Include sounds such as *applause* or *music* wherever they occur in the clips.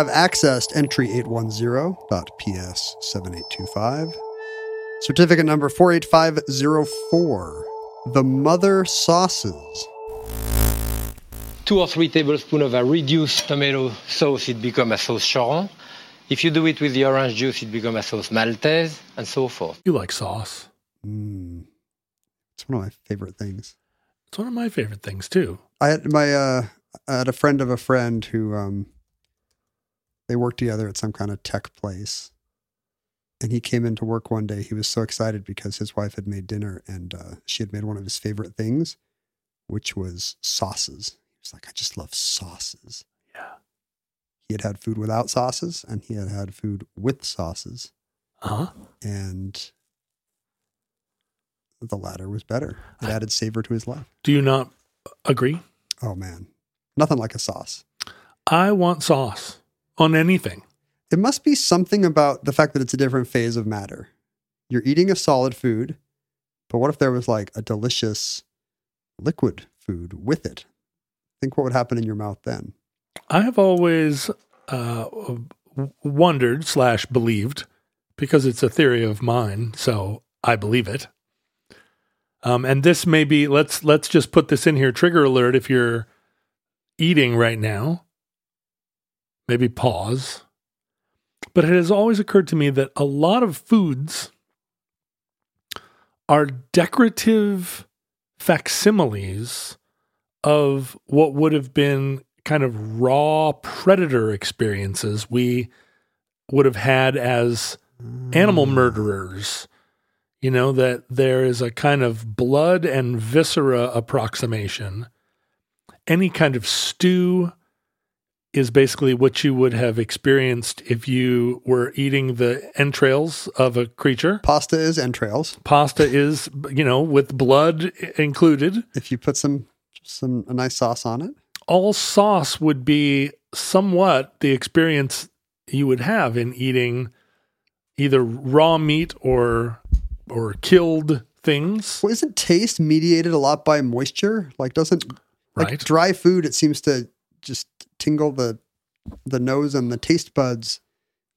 Have accessed entry 810.ps7825. Certificate number 48504. The Mother Sauces. two or three tablespoons of a reduced tomato sauce, it becomes a sauce Choron. If you do it with the orange juice, it becomes a sauce Maltaise, and so forth. You like sauce. Mm. It's one of my favorite things. It's one of my favorite things, too. I had my uh I had a friend of a friend who um they worked together at some kind of tech place. And he came into work one day. He was so excited because his wife had made dinner and uh, she had made one of his favorite things, which was sauces. He was like, I just love sauces. Yeah. He had had food without sauces and he had had food with sauces. Uh huh. And the latter was better. It added savor to his life. Do you not agree? Oh man, nothing like a sauce. I want sauce on anything. It must be something about the fact that it's a different phase of matter. You're eating a solid food, but what if there was like a delicious liquid food with it? Think what would happen in your mouth then. I have always uh, wondered slash believed because it's a theory of mine, so I believe it. Um, and this may be let's let's just put this in here. Trigger alert! If you're eating right now, maybe pause. But it has always occurred to me that a lot of foods are decorative facsimiles of what would have been kind of raw predator experiences we would have had as animal mm. murderers. You know, that there is a kind of blood and viscera approximation. Any kind of stew is basically what you would have experienced if you were eating the entrails of a creature. Pasta is entrails. Pasta is, you know, with blood included. If you put some some a nice sauce on it, all sauce would be somewhat the experience you would have in eating either raw meat or or killed things. well, isn't taste mediated a lot by moisture? Like, doesn't like Right. dry food? It seems to just tingle the the nose and the taste buds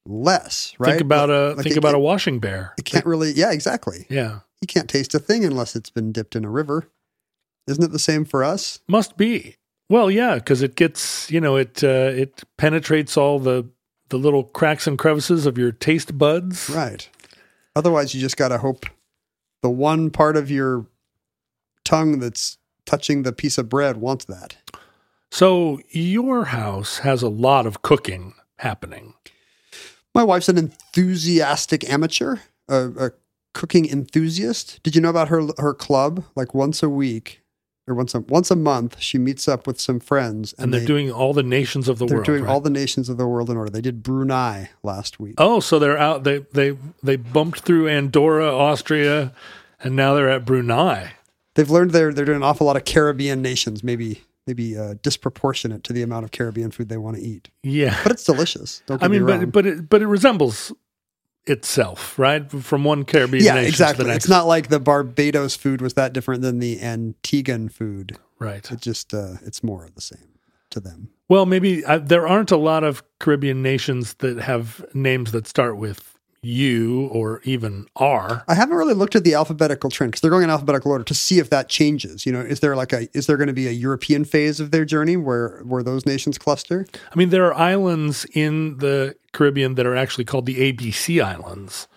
less. Right? Think about a Like think about a washing bear. It can't really. Yeah, exactly. Yeah. You can't taste a thing unless it's been dipped in a river. Isn't it the same for us? Must be. Well, yeah, because it gets you know it uh, it penetrates all the the little cracks and crevices of your taste buds. Right. Otherwise, you just got to hope the one part of your tongue that's touching the piece of bread wants that. So your house has a lot of cooking happening. My wife's an enthusiastic amateur, a, a cooking enthusiast. Did you know about her her club? Like once a week or once a once a month, she meets up with some friends, And, they're they- doing all the nations of the world. they're doing right? all the nations of the world in order. They did Brunei last week. Oh, so they're out. They they they bumped through Andorra, Austria, and now they're at Brunei. They've learned they're they're doing an awful lot of Caribbean nations, maybe maybe uh, disproportionate to the amount of Caribbean food they want to eat. Yeah, But it's delicious. Don't get I mean, me wrong. but but it but it resembles itself, right? From one Caribbean yeah, nation exactly. to the next. It's not like the Barbados food was that different than the Antiguan food. right. It just uh, it's more of the same to them. Well, maybe uh, there aren't a lot of Caribbean nations that have names that start with U or even R. I haven't really looked at the alphabetical trend because they're going in alphabetical order to see if that changes. You know, is there like a is there going to be a European phase of their journey where where those nations cluster? I mean, there are islands in the Caribbean that are actually called the ABC Islands.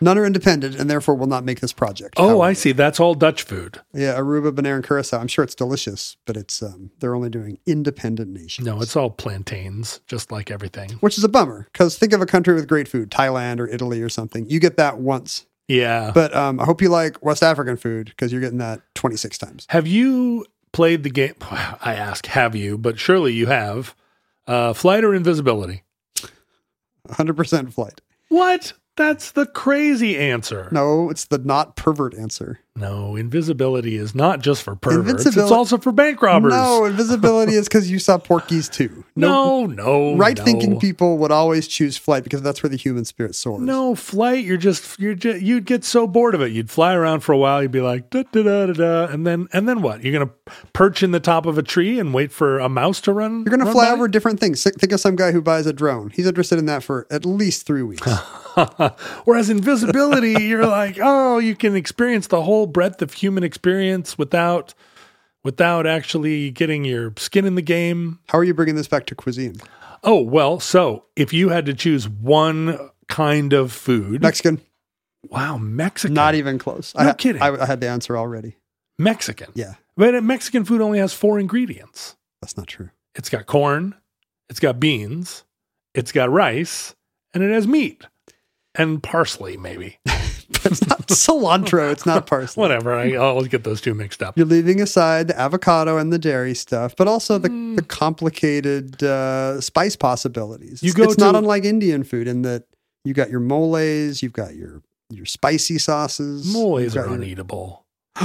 None are independent and therefore will not make this project. Oh, However, I see. That's all Dutch food. Yeah, Aruba, Bonaire, and Curacao. I'm sure it's delicious, but it's um, they're only doing independent nations. No, it's all plantains, just like everything. which is a bummer because think of a country with great food, Thailand or Italy or something. You get that once, Yeah. but um, I hope you like West African food because you're getting that 26 times. have you played the game? *laughs* I ask, have you? But surely you have. Uh, flight or invisibility? 100% flight. What? That's the crazy answer. No, it's the not pervert answer. No, invisibility is not just for perverts. It's also for bank robbers. No, invisibility is because you saw Porky's too. no, no. right no. thinking people would always choose flight because that's where the human spirit soars. No flight. You're just you're just you'd get so bored of it. You'd fly around for a while. You'd be like da da da da da, and then and then what? You're gonna perch in the top of a tree and wait for a mouse to run. You're going to run fly by? over different things. Think of some guy who buys a drone. He's interested in that for at least three weeks. *laughs* *laughs* Whereas invisibility, you're like, oh, you can experience the whole breadth of human experience without without actually getting your skin in the game. How are you bringing this back to cuisine? Oh well, so if you had to choose one kind of food, Mexican? wow, Mexican, Not even close. No I, kidding. I, I had the answer already. Mexican. Yeah, But Mexican food only has four ingredients. that's not true. It's got corn, it's got beans, it's got rice, and it has meat and parsley, maybe. *laughs* It's not cilantro. It's not parsley. Whatever. I always get those two mixed up. You're leaving aside the avocado and the dairy stuff, but also the, Mm. the complicated uh, spice possibilities. You It's- go it's not unlike Indian food in that you got your moles, you've got your your spicy sauces. Moles are your- uneatable. *gasps*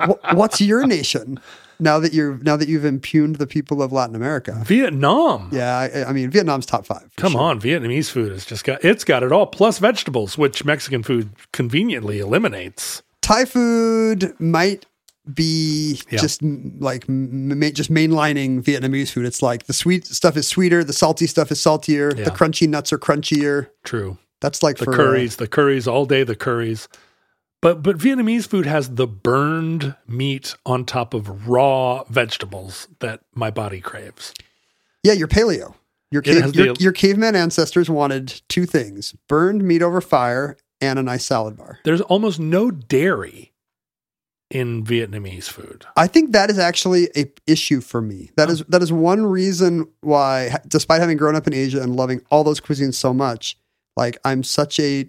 Wh- What's your nation *laughs* now that you're now that you've impugned the people of Latin America? Vietnam. Yeah, I, I mean Vietnam's top five. Come sure. on, Vietnamese food has just got it's got it all plus vegetables, which Mexican food conveniently eliminates. Thai food might be Yeah. just like ma- just mainlining Vietnamese food. It's like the sweet stuff is sweeter, the salty stuff is saltier, Yeah. the crunchy nuts are crunchier. True. That's like The for uh, curries, the curries all day, the curries. But but Vietnamese food has the burned meat on top of raw vegetables that my body craves. yeah, your paleo. Your cave, your, the- your caveman ancestors wanted two things: burned meat over fire and a nice salad bar. There's almost no dairy in Vietnamese food. I think that is actually a issue for me. That is that is one reason why, despite having grown up in Asia and loving all those cuisines so much, like I'm such a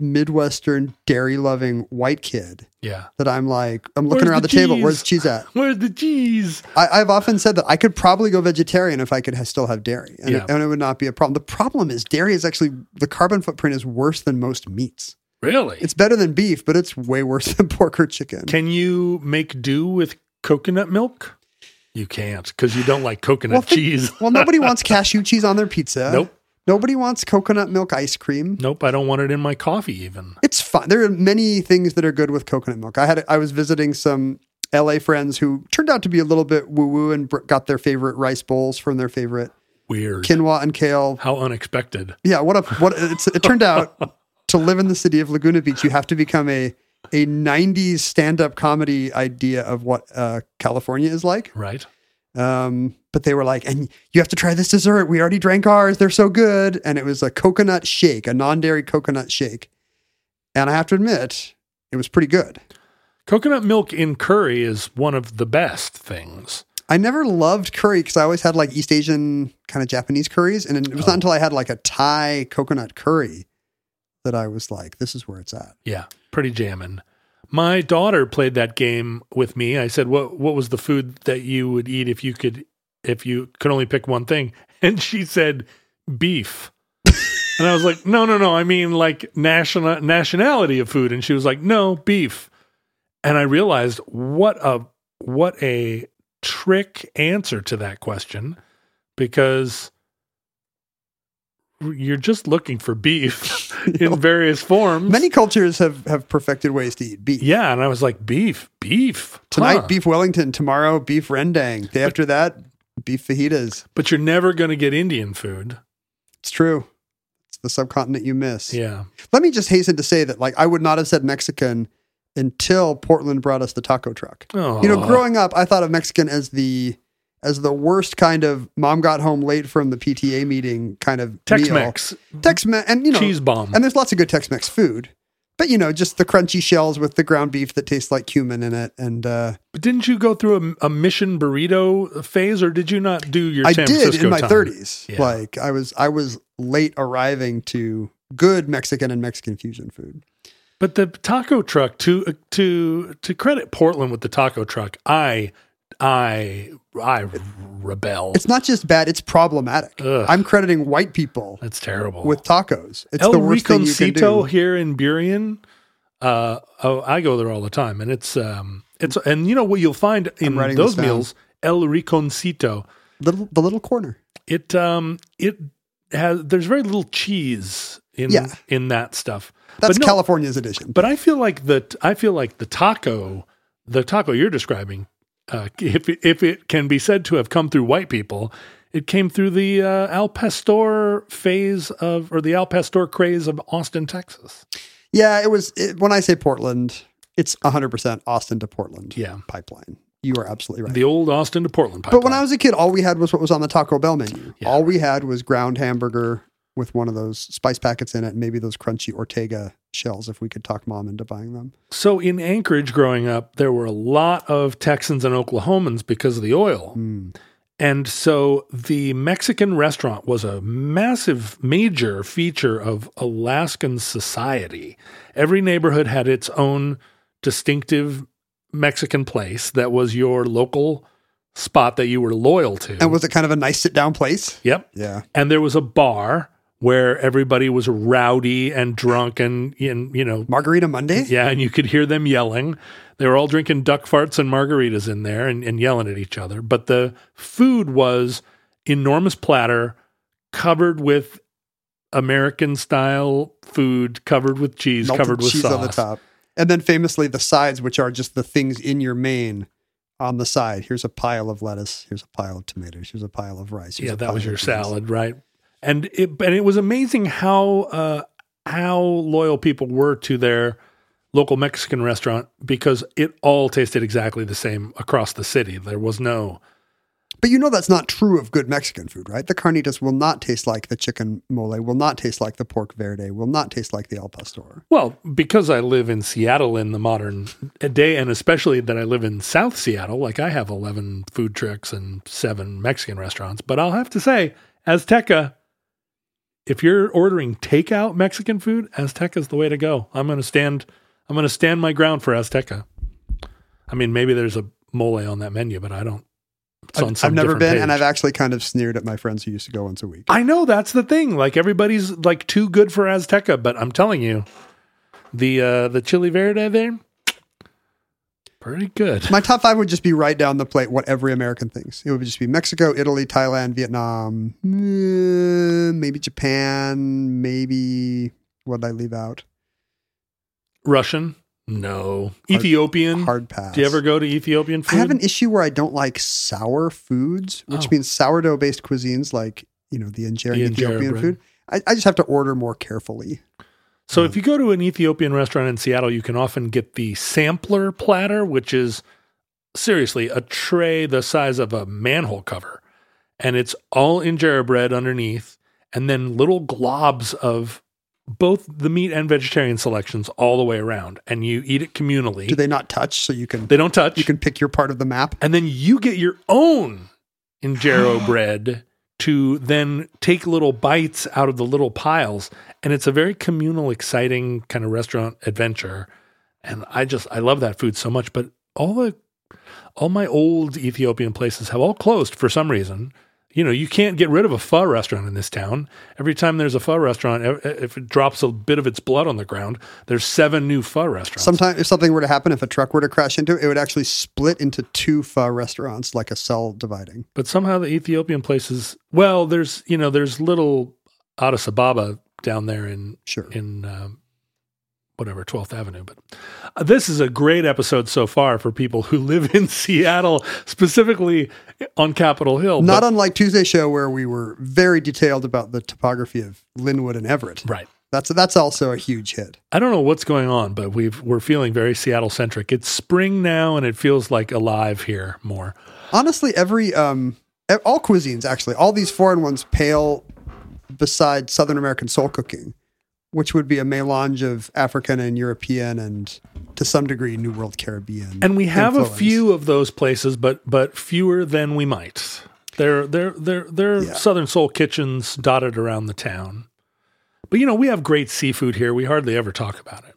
Midwestern dairy loving white kid Yeah. that I'm like I'm looking Where's around the the, table. Where's cheese at? *laughs* Where's the cheese? I, I've often said that I could probably go vegetarian if I could ha- still have dairy, and, Yeah. it, and it would not be a problem. The problem is dairy is actually the carbon footprint is worse than most meats. Really? It's better than beef, but it's way worse *laughs* than pork or chicken. Can you make do with coconut milk? You can't because you don't like coconut Well, cheese. well, nobody *laughs* wants cashew cheese on their pizza. Nope. Nobody wants coconut milk ice cream. Nope, I don't want it in my coffee even. It's fine. There are many things that are good with coconut milk. I had I was visiting some LA friends who turned out to be a little bit woo woo and br- got their favorite rice bowls from their favorite Weird. quinoa and kale. How unexpected. Yeah, what a what it's, it turned out *laughs* to live in the city of Laguna Beach, you have to become a a 90s stand-up comedy idea of what uh, California is like. Right? Um, but they were like, and you have to try this dessert. We already drank ours. They're so good. And it was a coconut shake, a non-dairy coconut shake. And I have to admit, it was pretty good. Coconut milk in curry is one of the best things. I never loved curry because I always had like East Asian kind of Japanese curries. And it was Oh. not until I had like a Thai coconut curry that I was like, this is where it's at. Yeah, pretty jammin'. My daughter played that game with me. I said, "What what was the food that you would eat if you could if you could only pick one thing?" *laughs* And she said, "Beef." *laughs* and I was like, "No, no, no. I mean like national nationality of food." And she was like, "No, beef." And I realized what a what a trick answer to that question because you're just looking for beef *laughs* *laughs* in various forms. Many cultures have, have perfected ways to eat beef. Yeah, and I was like, beef, beef. Tonight, huh. beef Wellington. Tomorrow, beef rendang. Day after that, beef fajitas. But you're never going to get Indian food. It's true. It's the subcontinent you miss. Yeah. Let me just hasten to say that, like, I would not have said Mexican until Portland brought us the taco truck. Oh, You know, growing up, I thought of Mexican as the as the worst kind of mom got home late from the PTA meeting kind of Tex meal. Mex, Tex Mex, and you know, cheese bomb. and there's lots of good Tex Mex food, but you know, just the crunchy shells with the ground beef that tastes like cumin in it, and uh, But didn't you go through a, a mission burrito phase, or did you not do your I San did Francisco in my time? 30s. Yeah. Like I was, I was late arriving to good Mexican and Mexican fusion food. But the taco truck to to to credit Portland with the taco truck, I I I rebel. It's not just bad; it's problematic. Ugh. I'm crediting white people That's terrible. with tacos. It's El the worst thing you can Rinconcito do. here in Burien. Uh, oh, I go there all the time, and it's um, it's and you know what you'll find in those meals, El Rinconcito. Little, the little corner. It um, it has there's very little cheese in Yeah. in that stuff. That's no, California's edition. But I feel like that. I feel like the taco, the taco you're describing, uh, *laughs* if it, if it can be said to have come through white people, it came through the uh, al pastor phase of, or the al pastor craze of Austin, Texas. yeah, it was. It, when I say Portland, it's 100 percent Austin to Portland. Yeah. pipeline. You are absolutely right. The old Austin to Portland pipeline. But when I was a kid, all we had was what was on the Taco Bell menu. Yeah. All we had was ground hamburger with one of those spice packets in it, and maybe those crunchy Ortega shells. If we could talk mom into buying them. so in Anchorage, growing up, there were a lot of Texans and Oklahomans because of the oil. Hmm. And so the Mexican restaurant was a massive, major feature of Alaskan society. Every neighborhood had its own distinctive Mexican place that was your local spot that you were loyal to. And was it kind of a nice sit down place? yep. Yeah. And there was a bar where everybody was rowdy and drunk and, and you know, Margarita Monday. yeah, and you could hear them yelling. They were all drinking duck farts and margaritas in there and, and yelling at each other. But the food was enormous platter covered with American style food, covered with cheese, Melted covered with cheese sauce. on the top, and then famously the sides, which are just the things in your main. On the side, here's a pile of lettuce. Here's a pile of tomatoes. Here's a pile of rice. here's Yeah, that was your salad, right? And it and it was amazing how uh, how loyal people were to their local Mexican restaurant because it all tasted exactly the same across the city. There was no But you know that's not true of good Mexican food, right? The carnitas will not taste like the chicken mole, will not taste like the pork verde, will not taste like the al pastor. Well, because I live in Seattle in the modern day, and especially that I live in South Seattle, like I have 11 food trucks and seven Mexican restaurants. But I'll have to say, Azteca, if you're ordering takeout Mexican food, Azteca's the way to go. I'm going to stand, I'm going to stand my ground for Azteca. I mean, maybe there's a mole on that menu, but I don't. It's on I've, some I've never been, page. and I've actually kind of sneered at my friends who used to go once a week. I know that's the thing. Like everybody's like too good for Azteca, but I'm telling you, the uh the chili verde there, pretty good. My top five would just be right down the plate what every American thinks. It would just be Mexico, Italy, Thailand, Vietnam, mm, maybe Japan, maybe what did I leave out? Russian, no. Ethiopian. Hard pass. Do you ever go to Ethiopian food? I have an issue where I don't like sour foods, which Oh. means sourdough based cuisines like, you know, the injera The injera Ethiopian bread. food. I, I just have to order more carefully. So if mm-hmm. you go to an Ethiopian restaurant in Seattle, you can often get the sampler platter, which is seriously a tray the size of a manhole cover. And it's all injera bread underneath, and then little globs of both the meat and vegetarian selections all the way around. And you eat it communally. Do they not touch so you can They don't touch. you can pick your part of the map? and then you get your own injero bread to then take little bites out of the little piles. And it's a very communal exciting kind of restaurant adventure. And i just i love that food so much. But all the all my old ethiopian places have all closed for some reason you know you can't get rid of a pho restaurant in this town every time there's a pho restaurant if it drops a bit of its blood on the ground there's seven new pho restaurants Sometimes if something were to happen, if a truck were to crash into it, it would actually split into two pho restaurants like a cell dividing. But somehow the Ethiopian places, well, there's you know there's little Addis Ababa down there in Sure. in um, whatever 12th Avenue. But uh, this is a great episode so far for people who *laughs* live in Seattle, specifically on Capitol Hill. Not but- unlike Tuesday show where we were very detailed about the topography of Lynnwood and Everett. right. That's that's also a huge hit. I don't know what's going on, but we've we're feeling very Seattle centric. It's spring now, and it feels like alive here more. Honestly, every um all cuisines actually, all these foreign ones pale beside Southern American soul cooking, which would be a melange of African and European and to some degree New World Caribbean. And we have a few of those places, but but fewer than we might. They're they're they're they're Yeah. Southern Soul kitchens dotted around the town. But you know, we have great seafood here. We hardly ever talk about it.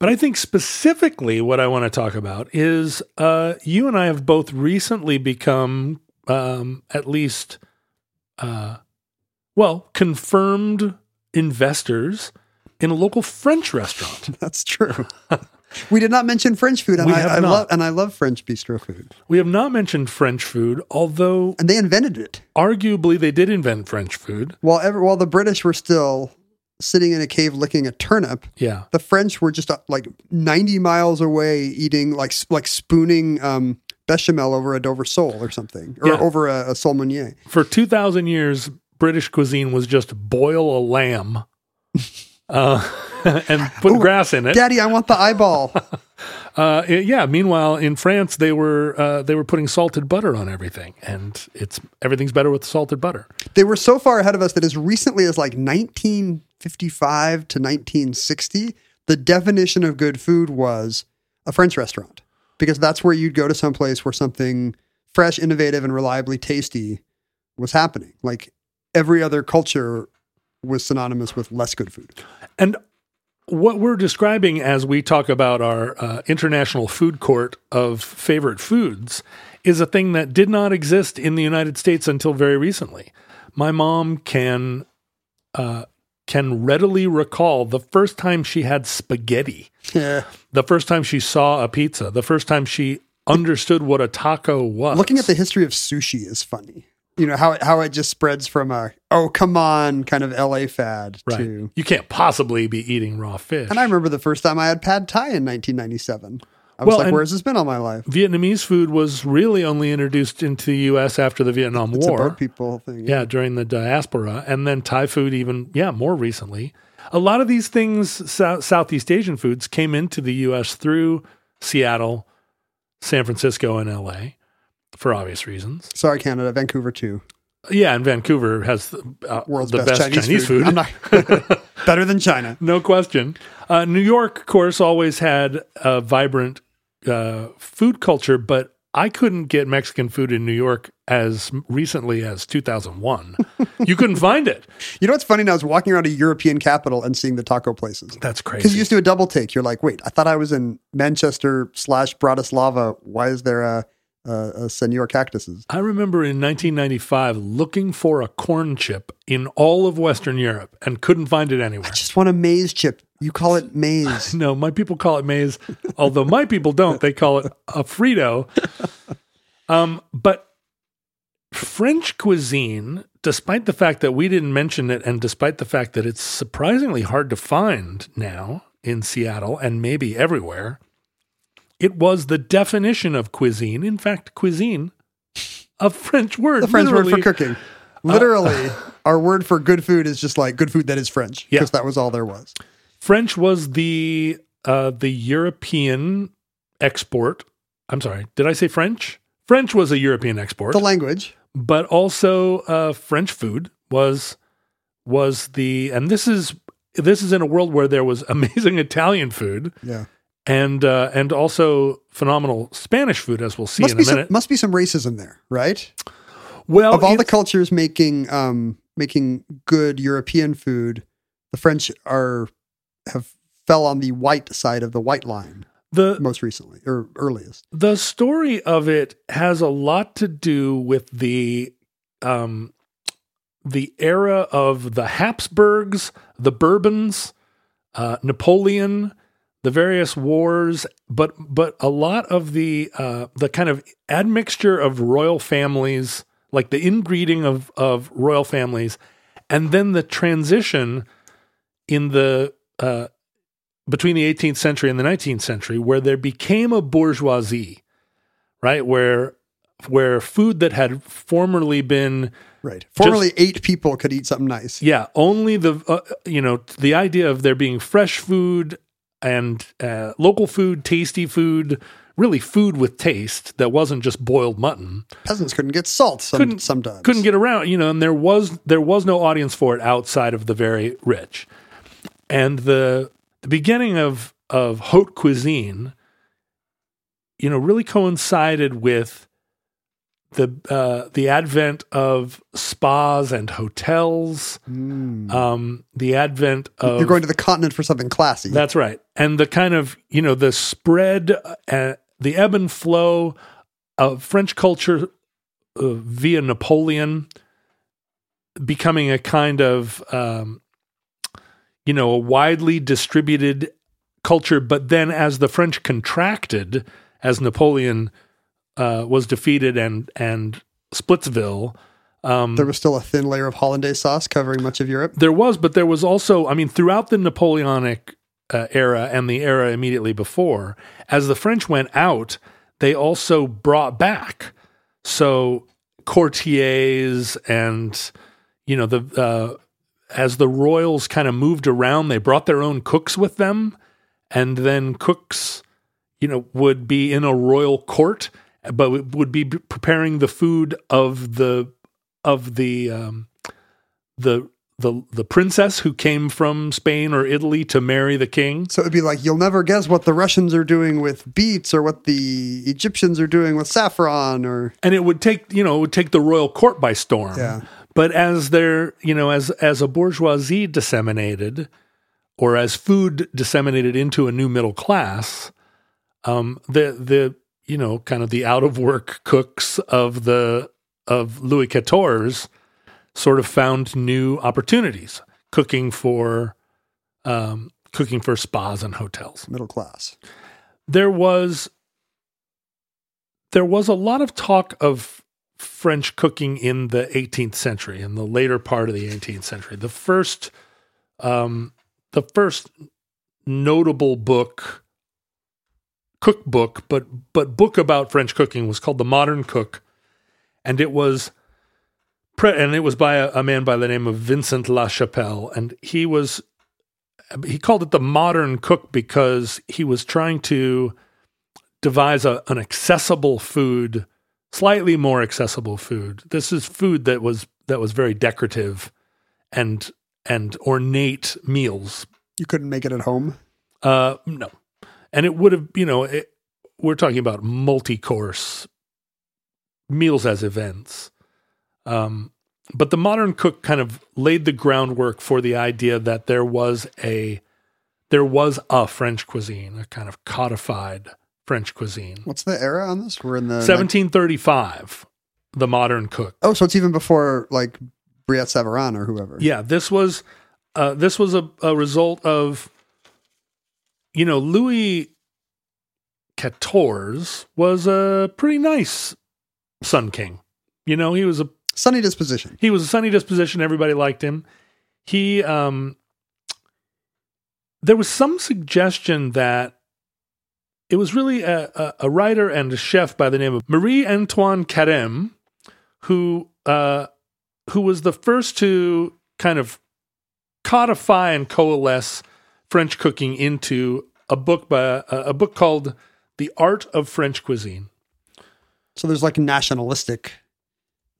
But I think specifically what I want to talk about is uh, you and I have both recently become um, at least, uh, well, confirmed investors in a local French restaurant. *laughs* That's true. we did not mention French food, and I, I love and I love French bistro food. We have not mentioned French food, although And they invented it. arguably they did invent French food. While ever while the British were still sitting in a cave licking a turnip, Yeah. the French were just uh, like 90 miles away eating like like spooning um, bechamel over a Dover sole or something, or Yeah. over a, a sole meunière. For 2,000 years, British cuisine was just boil a lamb *laughs* uh, *laughs* and put Ooh, grass in it. Daddy, I want the eyeball. *laughs* Uh, it- yeah. Meanwhile, in France, they were uh, they were putting salted butter on everything, and it's everything's better with salted butter. they were so far ahead of us that as recently as like 1955 to 1960, the definition of good food was a French restaurant because that's where you'd go to some place where something fresh, innovative, and reliably tasty was happening. Like every other culture was synonymous with less good food. And what we're describing as we talk about our uh, international food court of favorite foods is a thing that did not exist in the United States until very recently. My mom can uh, can readily recall the first time she had spaghetti, Yeah. the first time she saw a pizza, the first time she understood what a taco was. Looking at the history of sushi is funny. You know how it, how it just spreads from a oh come on kind of LA fad right, to. you can't possibly be eating raw fish. And I remember the first time I had pad thai in 1997. I was Well, like, "Where's this been all my life?" Vietnamese food was really only introduced into the U.S. after the Vietnam It's War. people thing. yeah, during the diaspora, and then Thai food, even yeah, more recently. A lot of these things, Sou- Southeast Asian foods, came into the U.S. through Seattle, San Francisco, and L.A. for obvious reasons. Sorry, Canada, Vancouver too. Yeah, and Vancouver has the, uh, World's the best, Chinese, food. I'm not *laughs* *laughs* better than China. no question. Uh, New York, of course, always had a vibrant uh, food culture, but I couldn't get Mexican food in New York as recently as 2001. you couldn't find it. *laughs* You know what's funny now is walking around a European capital and seeing the taco places. That's crazy. Because you used to do a double take. You're like, wait, I thought I was in Manchester slash Bratislava. Why is there a, a, a Senor Cactuses? I remember in 1995 looking for a corn chip in all of Western Europe and couldn't find it anywhere. I just want a maize chip. You call it maize. *laughs* No, my people call it maize, although my people don't. They call it a Frito. Um, but French cuisine, despite the fact that we didn't mention it, and despite the fact that it's surprisingly hard to find now in Seattle and maybe everywhere, it was the definition of cuisine. In fact, cuisine, a French word. the French word for cooking. Literally, our word for good food is just like good food that is French. Yeah. Because that was all there was. French was the uh, the European export. I'm sorry, did I say French? French was a European export, The language. but also uh, French food was was the and this is this is in a world where there was *laughs* amazing Italian food Yeah. And uh, and also phenomenal Spanish food, as we'll see Must in a some, minute. must be some racism there, right? well, of all the cultures making um making good European food, the French are have fell on the white side of the white line the most recently or earliest. The story of it has a lot to do with the um the era of the Habsburgs, the Bourbons, uh, Napoleon, the various wars, but but a lot of the uh, the kind of admixture of royal families, like the inbreeding of of royal families, and then the transition in the uh, between the 18th century and the 19th century where there became a bourgeoisie, right? Where where food that had formerly been Right. Formerly, eight people could eat something nice. yeah, only the uh, you know the idea of there being fresh food and uh, local food, tasty food, really food with taste that wasn't just boiled mutton. Peasants couldn't get salt some, Couldn't- sometimes. Couldn't get around, you know, and there was there was no audience for it outside of the very rich. And the the beginning of of haute cuisine, you know, really coincided with the uh, the advent of spas and hotels, um, the advent of You're going to the continent for something classy. that's right. And the kind of, you know, the spread, uh, the ebb and flow of French culture uh, via Napoleon becoming a kind of, um, you know, a widely distributed culture. But then as the French contracted, as Napoleon uh, was defeated and, and Splitsville, um, there was still a thin layer of hollandaise sauce covering much of Europe. there was, but there was also, I mean, throughout the Napoleonic uh, era and the era immediately before, as the French went out, they also brought back. So courtiers and, you know, the, uh, as the royals kind of moved around, they brought their own cooks with them. And then cooks, you know, would be in a royal court, but would be preparing the food of the of the um, the the the princess who came from Spain or Italy to marry the king. So it'd be like you'll never guess what the Russians are doing with beets or what the Egyptians are doing with saffron or And it would take, you know, it would take the royal court by storm. Yeah. But as there, you know, as as a bourgeoisie disseminated or as food disseminated into a new middle class, um the the you know, kind of the out of work cooks of the of Louis XIV's sort of found new opportunities cooking for um cooking for spas and hotels. middle class. there was there was a lot of talk of French cooking in the 18th century, in the later part of the 18th century. The first, um, the first notable book, cookbook, but but book about French cooking was called The Modern Cook, and it was, pre- and it was by a, a man by the name of Vincent La Chapelle, and he was he called it the modern cook because he was trying to devise a, an accessible food, slightly more accessible food. This is food that was that was very decorative and and ornate meals. You couldn't make it at home. Uh, no, and it would have you know it, we're talking about multi-course meals as events. Um, but the modern cook kind of laid the groundwork for the idea that there was a there was a French cuisine, a kind of codified French cuisine. What's the era on this? We're in the 1735, the modern cook. Oh, so it's even before like Brillat-Savarin or whoever. Yeah, this was uh, this was a, a result of you know Louis XIV was a pretty nice Sun King. You know, he was a Sunny disposition. he was a sunny disposition. Everybody liked him. He um, there was some suggestion that it was really a, a, a writer and a chef by the name of Marie Antoine Carême who uh, who was the first to kind of codify and coalesce French cooking into a book by a, a book called The Art of French Cuisine. So there's like nationalistic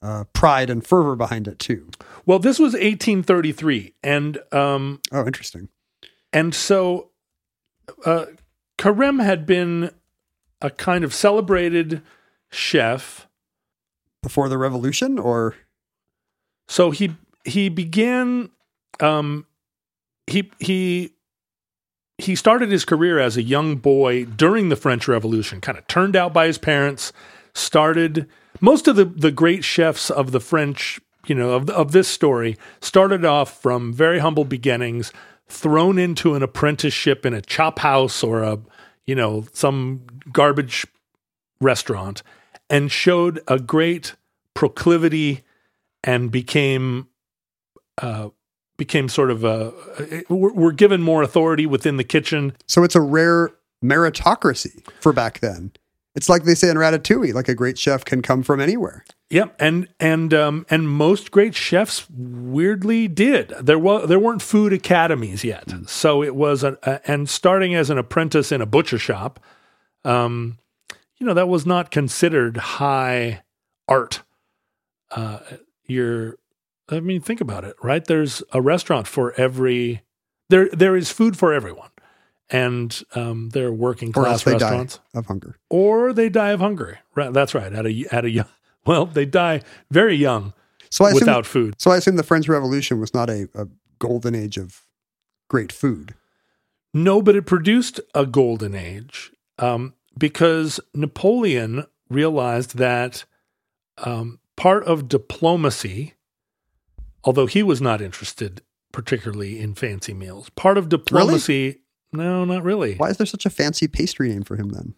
uh, pride and fervor behind it too. Well, this was 1833, and um, Oh, interesting. And so uh, Carême had been a kind of celebrated chef. Before the revolution, or So he he began um, he he he started his career as a young boy during the French Revolution, kind of turned out by his parents, started most of the the great chefs of the French, you know, of of this story started off from very humble beginnings, thrown into an apprenticeship in a chop house or a, you know, some garbage restaurant and showed a great proclivity and became uh, became sort of a we're we're given more authority within the kitchen. So it's a rare meritocracy for back then. It's like they say in Ratatouille, like a great chef can come from anywhere. Yep, and and um, and most great chefs weirdly did. There was there weren't food academies yet, so it was a, a and starting as an apprentice in a butcher shop, um, you know that was not considered high art. Uh, you're, I mean, think about it, right? There's a restaurant for every there. There is food for everyone, and um, there are working Or else class they restaurants die of hunger. or they die of hunger. Right, that's right. At a at a young, *laughs* well, they die very young So I assume, without food. so I assume the French Revolution was not a, a golden age of great food. No, but it produced a golden age um, because Napoleon realized that um, part of diplomacy, although he was not interested particularly in fancy meals, part of diplomacy. No, not really. Why is there such a fancy pastry name for him then?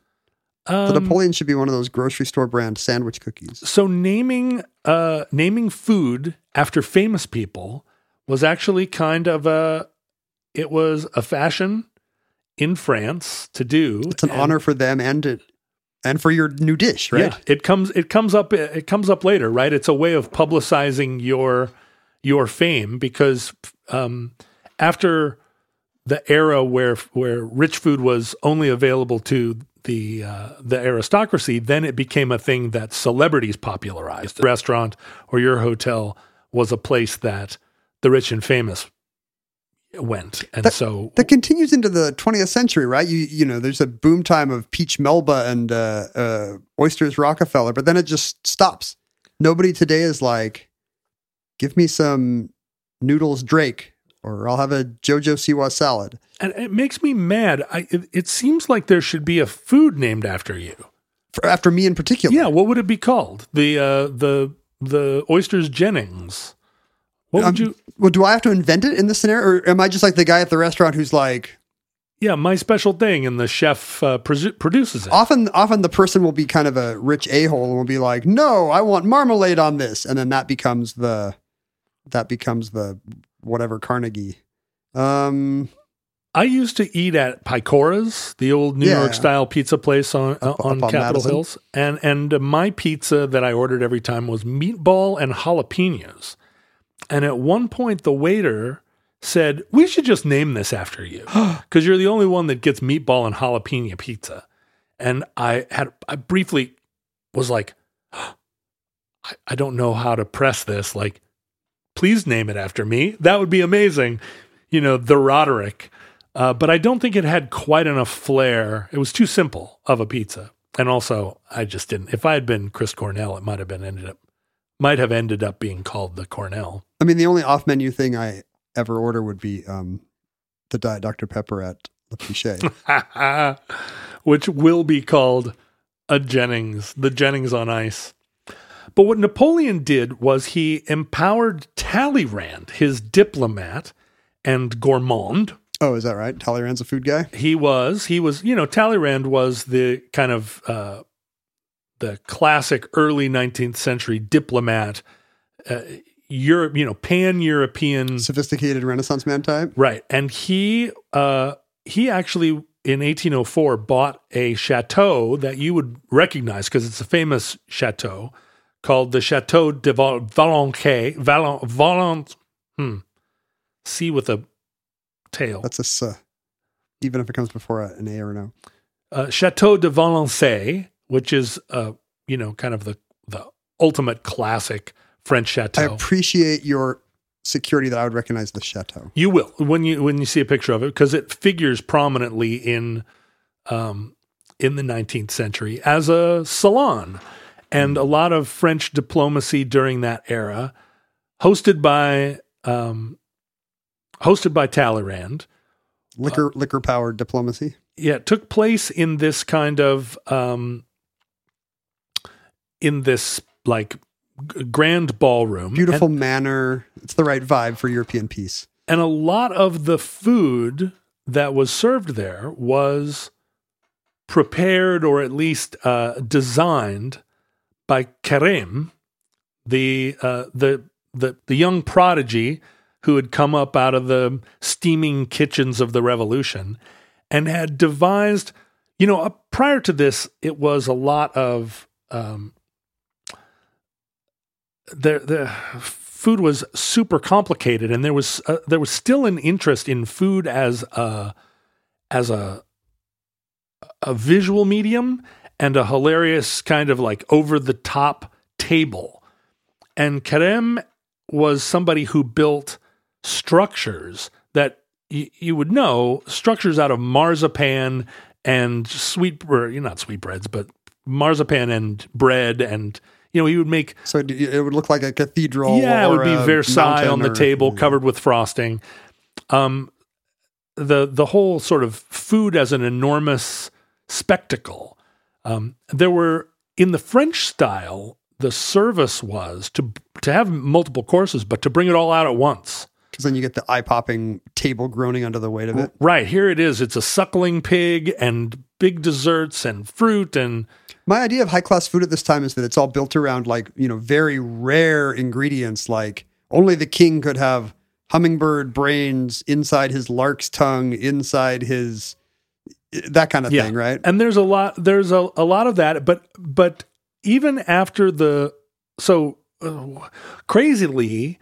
The Um, Napoleon should be one of those grocery store brand sandwich cookies. so naming uh, naming food after famous people was actually kind of a it was a fashion in France to do. It's an and- honor for them and it, and for your new dish, right? Yeah, it comes it comes up it comes up later, right? It's a way of publicizing your your fame because um, after the era where where rich food was only available to the uh, the aristocracy, then it became a thing that celebrities popularized. The restaurant or your hotel was a place that the rich and famous went, and so That continues into the 20th century, right? You you know, there's a boom time of Peach Melba and uh, uh, Oysters Rockefeller, but then it just stops. Nobody today is like, give me some noodles Drake, or I'll have a JoJo Siwa salad. and it makes me mad. I it, it seems like there should be a food named after you. For, after me in particular. Yeah, what would it be called? The uh, the the oysters Jennings. What would Um, you? Well, do I have to invent it in this scenario, or am I just like the guy at the restaurant who's like, Yeah, my special thing, and the chef uh, produces it. often often the person will be kind of a rich a hole and will be like, no, I want marmalade on this, and then that becomes the that becomes the whatever Carnegie. Um, I used to eat at Piecora's, the old New Yeah. York style pizza place on uh, on Capitol Madison. Hills, and and uh, my pizza that I ordered every time was meatball and jalapenos. And at one point, the waiter said, "We should just name this after you *gasps* because you're the only one that gets meatball and jalapeno pizza." And I had I briefly was like, *gasps* I, I don't know how to press this. Like, please name it after me. That would be amazing. You know, the Roderick. Uh, but I don't think it had quite enough flair. It was too simple of a pizza. And also, I just didn't. If I had been Chris Cornell, it might have been ended up, might have ended up being called the Cornell. I mean, the only off menu thing I ever order would be um, the Diet Dr Pepper at Le Pichet. *laughs* which will be called a Jennings, the Jennings on ice. But what Napoleon did was he empowered Talleyrand, his diplomat and gourmand. oh, is that right? Talleyrand's a food guy. He was, he was, you know, Talleyrand was the kind of uh, the classic early 19th century diplomat, uh, Europe, you know, pan European Sophisticated Renaissance man type. Right. And he uh he actually in 1804 bought a chateau that you would recognize because it's a famous chateau called the Chateau de Val- Valenquet. Valent, Valent, hmm. C with a tail. That's a S. Even if it comes before a- an A or an O. Uh, Chateau de Valençay, which is uh, you know, kind of the the ultimate classic French chateau. I appreciate your security that I would recognize the chateau. You will when you when you see a picture of it because it figures prominently in um, in the 19th century as a salon, and a lot of French diplomacy during that era, hosted by um, hosted by Talleyrand. Liquor liquor powered diplomacy. Yeah, it took place in this kind of um, in this like g- grand ballroom, Beautiful manner. It's the right vibe for European peace. and a lot of the food that was served there was prepared or at least uh, designed by Carême, the uh, the the the young prodigy who had come up out of the steaming kitchens of the revolution and had devised, you know, uh, prior to this, it was a lot of um, the the food was super complicated, and there was uh, there was still an interest in food as a as a a visual medium and a hilarious kind of like over the top table. And Carême was somebody who built structures that y- you would know structures out of marzipan and sweet, or not sweetbreads, but marzipan and bread. And, you know, he would make So it, it would look like a cathedral. yeah, it would be Versailles on the or- table, covered with frosting. Um, the the whole sort of food as an enormous spectacle. Um, there were in the French style. The service was to to have multiple courses, but to bring it all out at once. Because then you get the eye popping table groaning under the weight of it. Right here it is. It's a suckling pig and big desserts and fruit and My idea of high class food at this time is that it's all built around like, you know, very rare ingredients like only the king could have hummingbird brains inside his lark's tongue, inside his that kind of thing, right? And there's a lot there's a, a lot of that, but but even after the so uh, crazily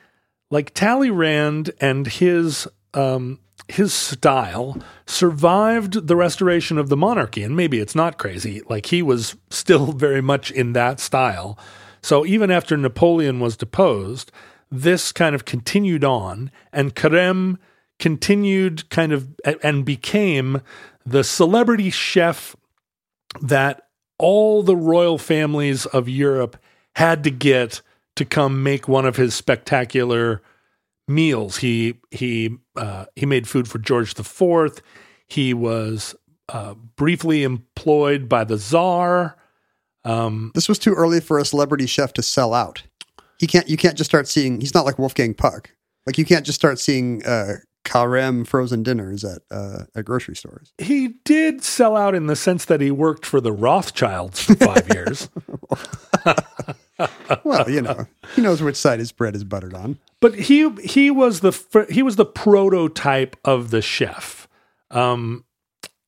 like Talleyrand and his um his style survived the restoration of the monarchy and maybe it's not crazy like he was still *laughs* very much in that style so even after Napoleon was deposed this kind of continued on and Carême continued kind of and became the celebrity chef that all the royal families of Europe had to get to come make one of his spectacular meals. He he uh, he made food for George the Fourth. He was uh, briefly employed by the Czar. Um, This was too early for a celebrity chef to sell out. He can't. You can't just start seeing. He's not like Wolfgang Puck. Like you can't just start seeing uh, Carême frozen dinners at uh, at grocery stores. he did sell out in the sense that he worked for the Rothschilds for five *laughs* years. *laughs* Well, you know, he knows which side his bread is buttered on. but he he was the he was the prototype of the chef. Um,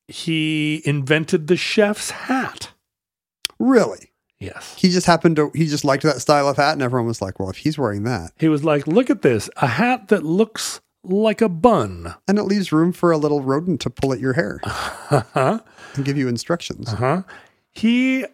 he invented the chef's hat. Really, Yes, he just happened to. He just liked that style of hat, and everyone was like, "Well, if he's wearing that, he was like, "Look at this, a hat that looks like a bun." and it leaves room for a little rodent to pull at your hair Uh-huh. and give you instructions." Uh-huh. He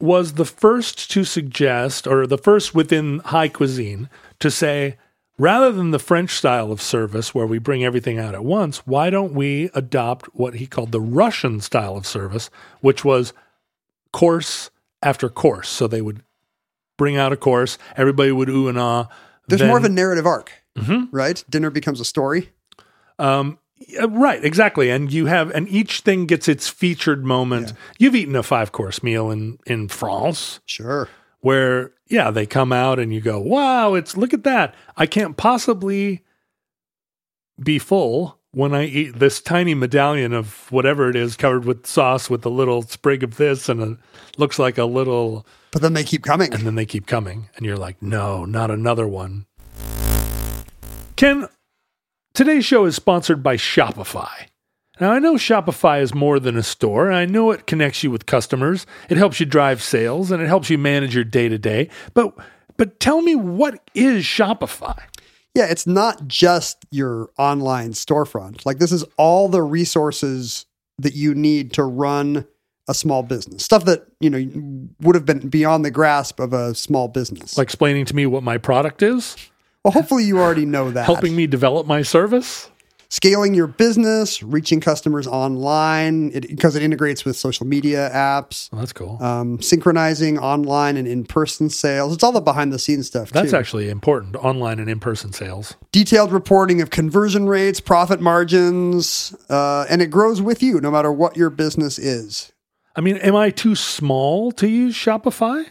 was the first to suggest, or the first within high cuisine, to say, rather than the French style of service where we bring everything out at once, why don't we adopt what he called the Russian style of service, which was course after course. So they would bring out a course, everybody would ooh and ah. There's then- more of a narrative arc, Mhm. right? Dinner becomes a story. Um, yeah, right, exactly. And you have, and each thing gets its featured moment. You've eaten a five course meal in in France, Sure. where yeah, they come out and you go, wow, it's look at that. I can't possibly be full when I eat this tiny medallion of whatever it is covered with sauce with a little sprig of this and a, looks like a little But then they keep coming. and then they keep coming and you're like no not another one ken today's show is sponsored by shopify now i know shopify is more than a store and i know it connects you with customers it helps you drive sales and it helps you manage your day-to-day but but tell me what is shopify Yeah, it's not just your online storefront. Like this is all the resources that you need to run a small business. Stuff that, you know, would have been beyond the grasp of a small business. like explaining to me what my product is well, hopefully you already know that. helping me develop my service scaling your business, reaching customers online it, because it integrates with social media apps, well, that's cool um, synchronizing online and in-person sales. It's all the behind the scenes stuff that's too. actually important online and in-person sales detailed reporting of conversion rates, profit margins, uh, and it grows with you no matter what your business is. i mean am i too small to use shopify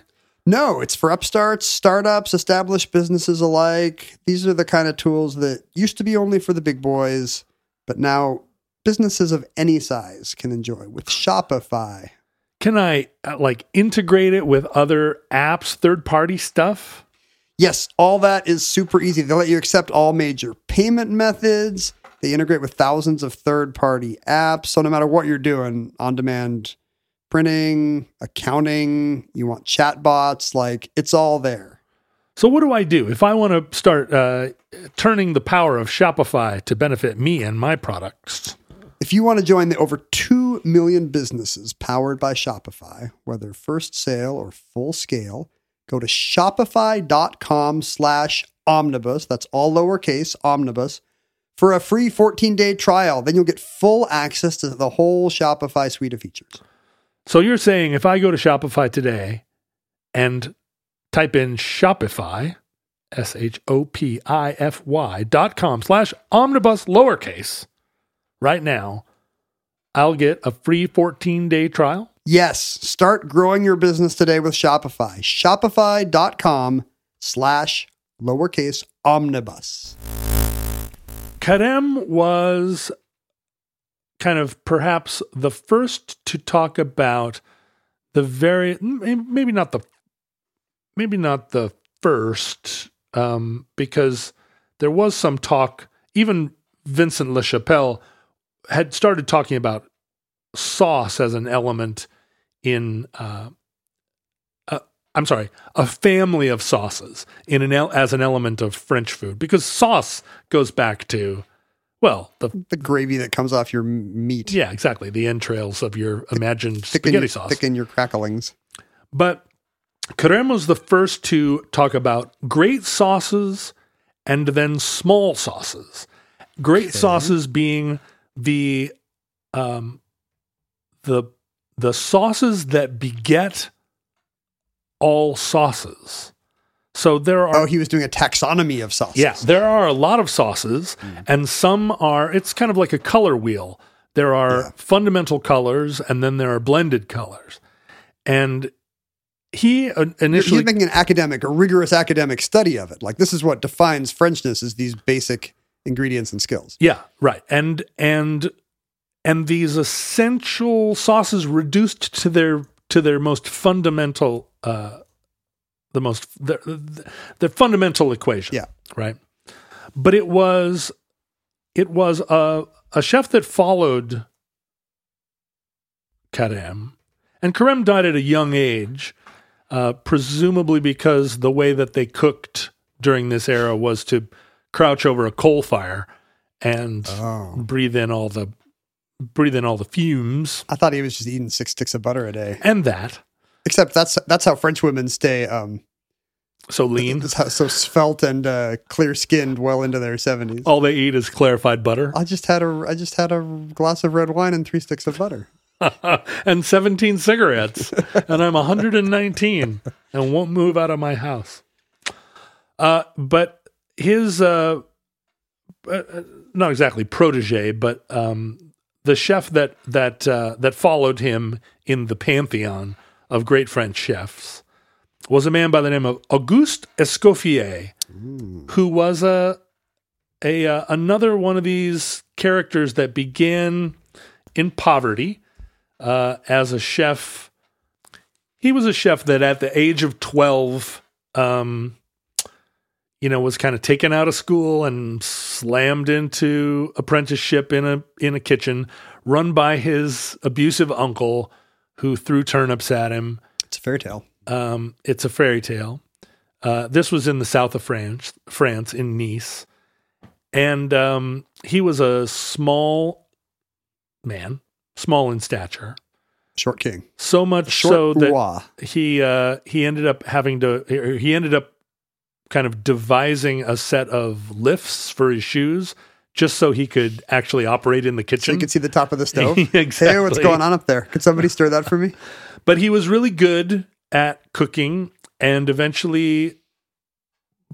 No, it's for upstarts, startups, established businesses alike. These are the kind of tools that used to be only for the big boys, but now businesses of any size can enjoy with Shopify. can I uh, like integrate it with other apps, third party stuff? Yes, all that is super easy. They let you accept all major payment methods. They integrate with thousands of third party apps. So, no matter what you're doing, on demand printing, accounting, you want chatbots, like it's all there. So, what do I do if I want to start uh, turning the power of Shopify to benefit me and my products? If you want to join the over 2 million businesses powered by Shopify, whether first sale or full scale, go to shopify.com slash omnibus. That's all lowercase omnibus for a free 14 day trial. Then you'll get full access to the whole Shopify suite of features. So, you're saying if I go to Shopify today and type in Shopify, S H O P I F Y dot com slash omnibus lowercase, right now, I'll get a free 14 day trial? Yes, start growing your business today with Shopify. Shopify.com slash lowercase omnibus. Carême was kind of perhaps the first to talk about the very maybe not the maybe not the first um, because there was some talk even Vincent LaChapelle had started talking about sauce as an element in uh, uh, I'm sorry, a family of sauces in an as an element of French food because sauce goes back to well the The gravy that comes off your meat. yeah exactly the entrails of your imagined Thicken, spaghetti your, sauce. thicken your cracklings. But Carême was the first to talk about great sauces and then small sauces. Great sauces being the um, the the sauces that beget all sauces. So there are Oh, he was doing a taxonomy of sauces. yeah, there are a lot of sauces, and some are, it's kind of like a color wheel. There are Yeah. fundamental colors, and then there are blended colors. And he uh, He's making an academic, a rigorous academic study of it. Like this is what defines Frenchness is these basic ingredients and skills. yeah, right. And, and, and these essential sauces reduced to their, to their most fundamental, uh, the most, the, the, the fundamental equation. Yeah. right? But it was it was a a chef that followed Carême, and Carême died at a young age, uh, presumably because the way that they cooked during this era was to crouch over a coal fire and Oh. breathe in all the breathe in all the fumes I thought he was just eating six sticks of butter a day. and that Except that's that's how French women stay um so lean. so svelte and uh, clear skinned well into their seventies. All they eat is clarified butter I just had a I just had a glass of red wine and three sticks of butter. *laughs* and 17 cigarettes, *laughs* and I'm 119 and won't move out of my house. Uh, but his, uh, uh, not exactly protege, but um, the chef that that uh, that followed him in the pantheon of great French chefs was a man by the name of Auguste Escoffier, who was a a uh, another one of these characters that began in poverty uh, as a chef. He was a chef that at the age of 12, um, you know, was kind of taken out of school and slammed into apprenticeship in a in a kitchen run by his abusive uncle who threw turnips at him. It's a fairy tale. Um, it's a fairy tale. Uh, this was in the south of France, France in Nice, and um, he was a small man, small in stature, Short king. so much so that bois. he uh, he ended up having to he ended up kind of devising a set of lifts for his shoes just so he could actually operate in the So kitchen. you can see the top of the stove. Exactly. *laughs* Hey, what's going on up there? Could somebody stir that for me? but he was really good at cooking and eventually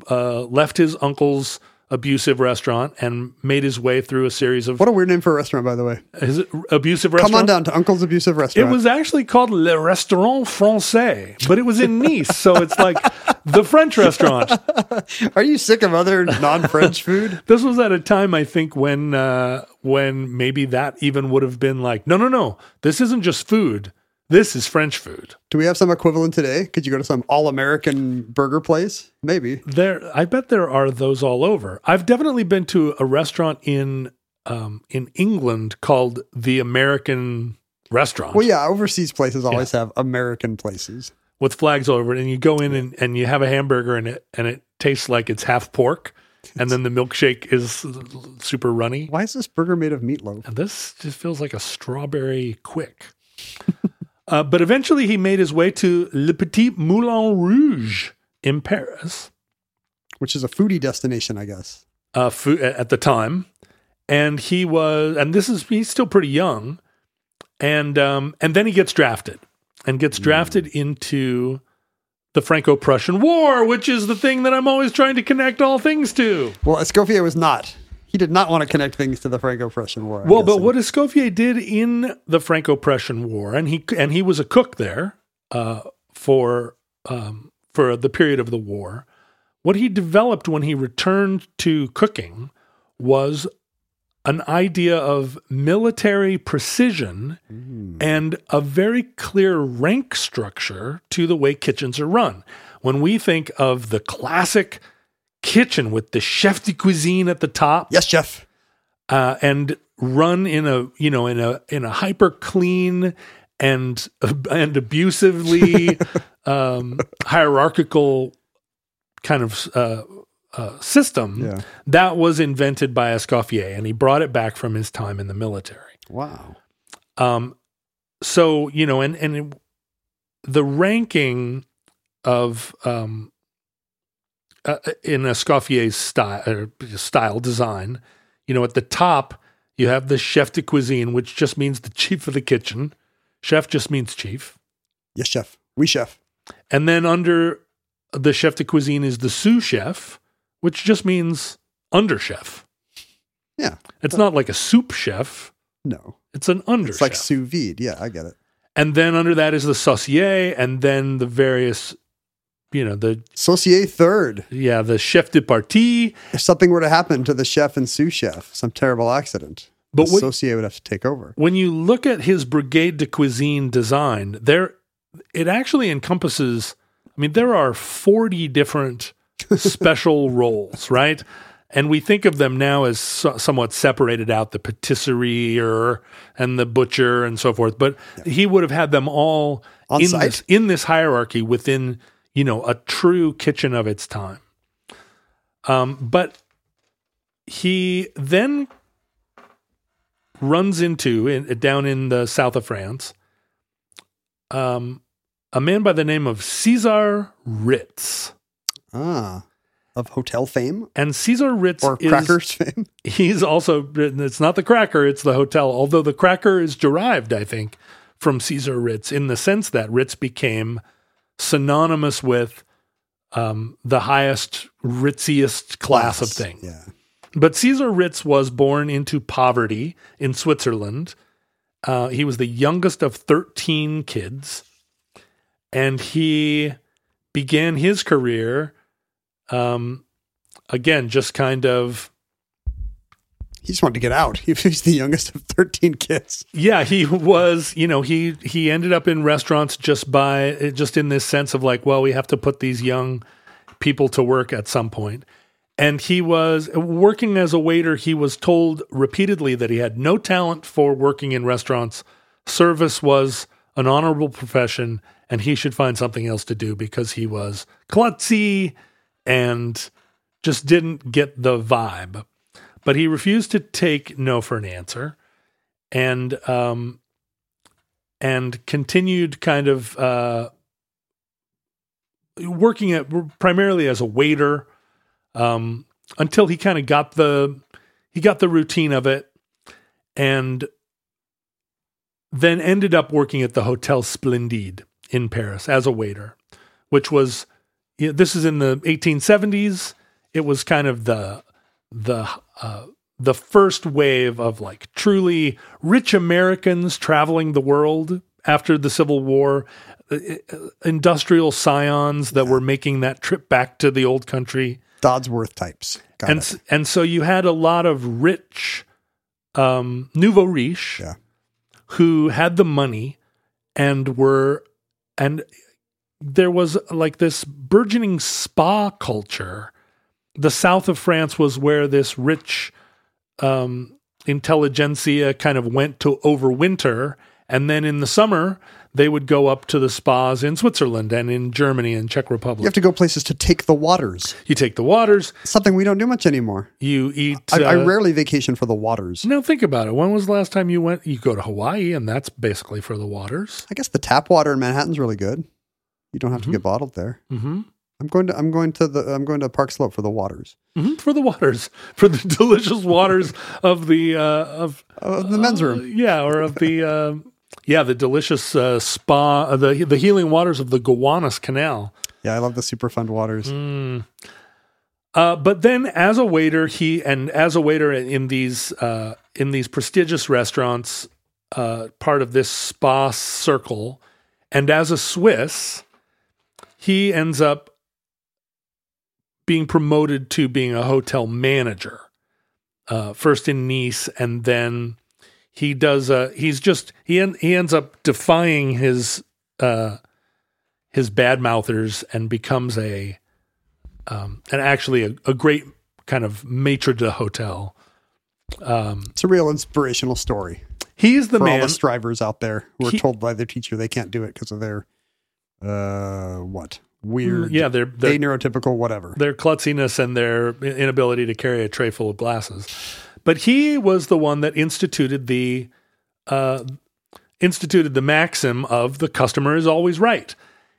uh, left his uncle's abusive restaurant and made his way through a series of What a weird name for a restaurant, by the way. his abusive restaurant. Come on down to Uncle's Abusive restaurant. It was actually called Le Restaurant Français, but it was in Nice, so it's like *laughs* the French restaurant. *laughs* Are you sick of other non-French food? *laughs* This was at a time I think when uh, when maybe that even would have been like, no, no, no, this isn't just food. This is French food. Do we have some equivalent today? Could you go to some all American burger place? Maybe. There, I bet there are those all over. I've definitely been to a restaurant in um, in England called the American Restaurant. Well, yeah, overseas places always have American places. with flags all over it, and you go in and, and you have a hamburger and it and it tastes like it's half pork, and then the milkshake is super runny. Why is this burger made of meatloaf? And this just feels like a strawberry Quik. *laughs* uh, but eventually, he made his way to Le Petit Moulin Rouge in Paris. Which is a foodie destination, I guess. uh, fu- at the time, and he was, and this is he's still pretty young, and um, and then he gets drafted, and gets drafted into the Franco-Prussian War, which is the thing that I'm always trying to connect all things to. Well, Escoffier was not. He did not want to connect things to the Franco-Prussian War. I'm Well, but what Escoffier did in the Franco-Prussian War, and he and he was a cook there uh, for um, for the period of the war. What he developed when he returned to cooking was an idea of military precision and a very clear rank structure to the way kitchens are run. When we think of the classic kitchen with the chef de cuisine at the top, Yes, Jeff. uh, and run in a you know in a in a hyper clean and and abusively *laughs* um, hierarchical kind of uh, uh, system Yeah. that was invented by Escoffier, and he brought it back from his time in the military. Wow. Um, so you know, and and it- the ranking of um, uh, in Escoffier's style uh, style design, you know, at the top you have the chef de cuisine, which just means the chief of the kitchen. Chef just means chief, Yes, chef. We chef. and then under the chef de cuisine is the sous chef, which just means under chef. Yeah. It's not like a soup chef; No. it's an under. Chef. It's like chef. sous vide. Yeah, I get it. and then under that is the saucier, and then the various, you know, the Saucier third. yeah, the chef de partie. If something were to happen to the chef and sous chef, some terrible accident, But the what- Saucier would have to take over. When you look at his brigade de cuisine design, there it actually encompasses. I mean, there are forty different *laughs* special roles, right? And we think of them now as so, somewhat separated out, the patisserie and the butcher and so forth. But he would have had them all in this in this hierarchy within you know a true kitchen of its time. Um, but he then runs into in, down in the south of France um, a man by the name of Cesar Ritz. Ah, of hotel fame And Cesar Ritz or is crackers fame. *laughs* he's also it's not the cracker, it's the hotel. Although the cracker is derived, I think, from Cesar Ritz in the sense that Ritz became synonymous with um, the highest, ritziest class of thing. Yeah. But Cesar Ritz was born into poverty in Switzerland. Uh, he was the youngest of 13 kids. And he began his career, um, again, just kind of, He just wanted to get out. *laughs* He was the youngest of 13 kids. yeah, he was, you know, he, he ended up in restaurants just by, just in this sense of like, well, we have to put these young people to work at some point. And he was working as a waiter. He was told repeatedly that he had no talent for working in restaurants. Service was an honorable profession, and he should find something else to do because he was klutzy and just didn't get the vibe. But he refused to take no for an answer, and um, and continued kind of uh, working at primarily as a waiter um, until he kind of got the he got the routine of it, and then ended up working at the Hotel Splendide in Paris as a waiter, which was this is in the 1870s. It was kind of the the uh, the first wave of like truly rich Americans traveling the world after the Civil War, uh, uh, industrial scions that were making that trip back to the old country Dodsworth types. Got and it. and so you had a lot of rich um, nouveau riche Yeah. who had the money and were and there was like this burgeoning spa culture. The south of France was where this rich um, intelligentsia kind of went to overwinter, and then in the summer they would go up to the spas in Switzerland and in Germany and Czech Republic. You have to go places to take the waters. You take the waters. Something we don't do much anymore. You eat. I, I uh, rarely vacation for the waters. Now think about it. When was the last time you went? You go to Hawaii, and that's basically for the waters. I guess the tap water in Manhattan's really good. You don't have Mm-hmm. to get bottled there. hmm I'm going to I'm going to the I'm going to Park Slope for the waters. hmm For the waters, *laughs* for the delicious waters *laughs* of the uh, of Uh, the men's uh, room. yeah, or of the uh, *laughs* yeah, the delicious uh, spa, uh, the the healing waters of the Gowanus Canal. Yeah, I love the Superfund waters. Mm. Uh, but then, as a waiter, he and as a waiter in these uh, in these prestigious restaurants, uh, part of this spa circle, and as a Swiss, he ends up being promoted to being a hotel manager. Uh, first in Nice, and then he does. Uh, he's just he en- he ends up defying his uh, his bad mouthers and becomes a um, and actually a, a great kind of maitre de hotel. Um, It's a real inspirational story he's the for all man. the strivers out there who are He- told by their teacher they can't do it because of their uh what weird Mm, yeah, they're they're, neurotypical whatever. their klutziness and their inability to carry a tray full of glasses. But he was the one that instituted the uh, instituted the maxim of the customer is always right.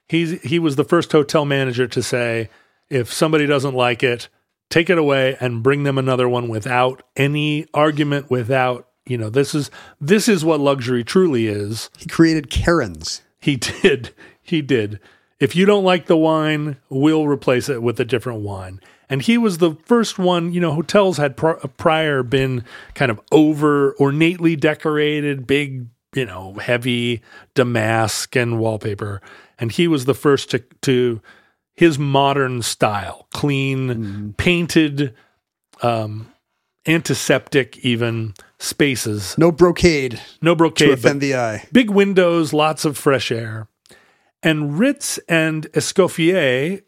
He's he was the first hotel manager to say if somebody doesn't like it, take it away and bring them another one without any argument without you know this is this is what luxury truly is He created Karens. he *laughs* did. He did. If you don't like the wine, we'll replace it with a different wine. And he was the first one, you know, hotels had pr- prior been kind of over ornately decorated, big, you know, heavy damask and wallpaper. And he was the first to, to his modern style, clean, painted, um, antiseptic, even spaces. No brocade No brocade, but offend the eye. big windows, lots of fresh air. And Ritz and Escoffier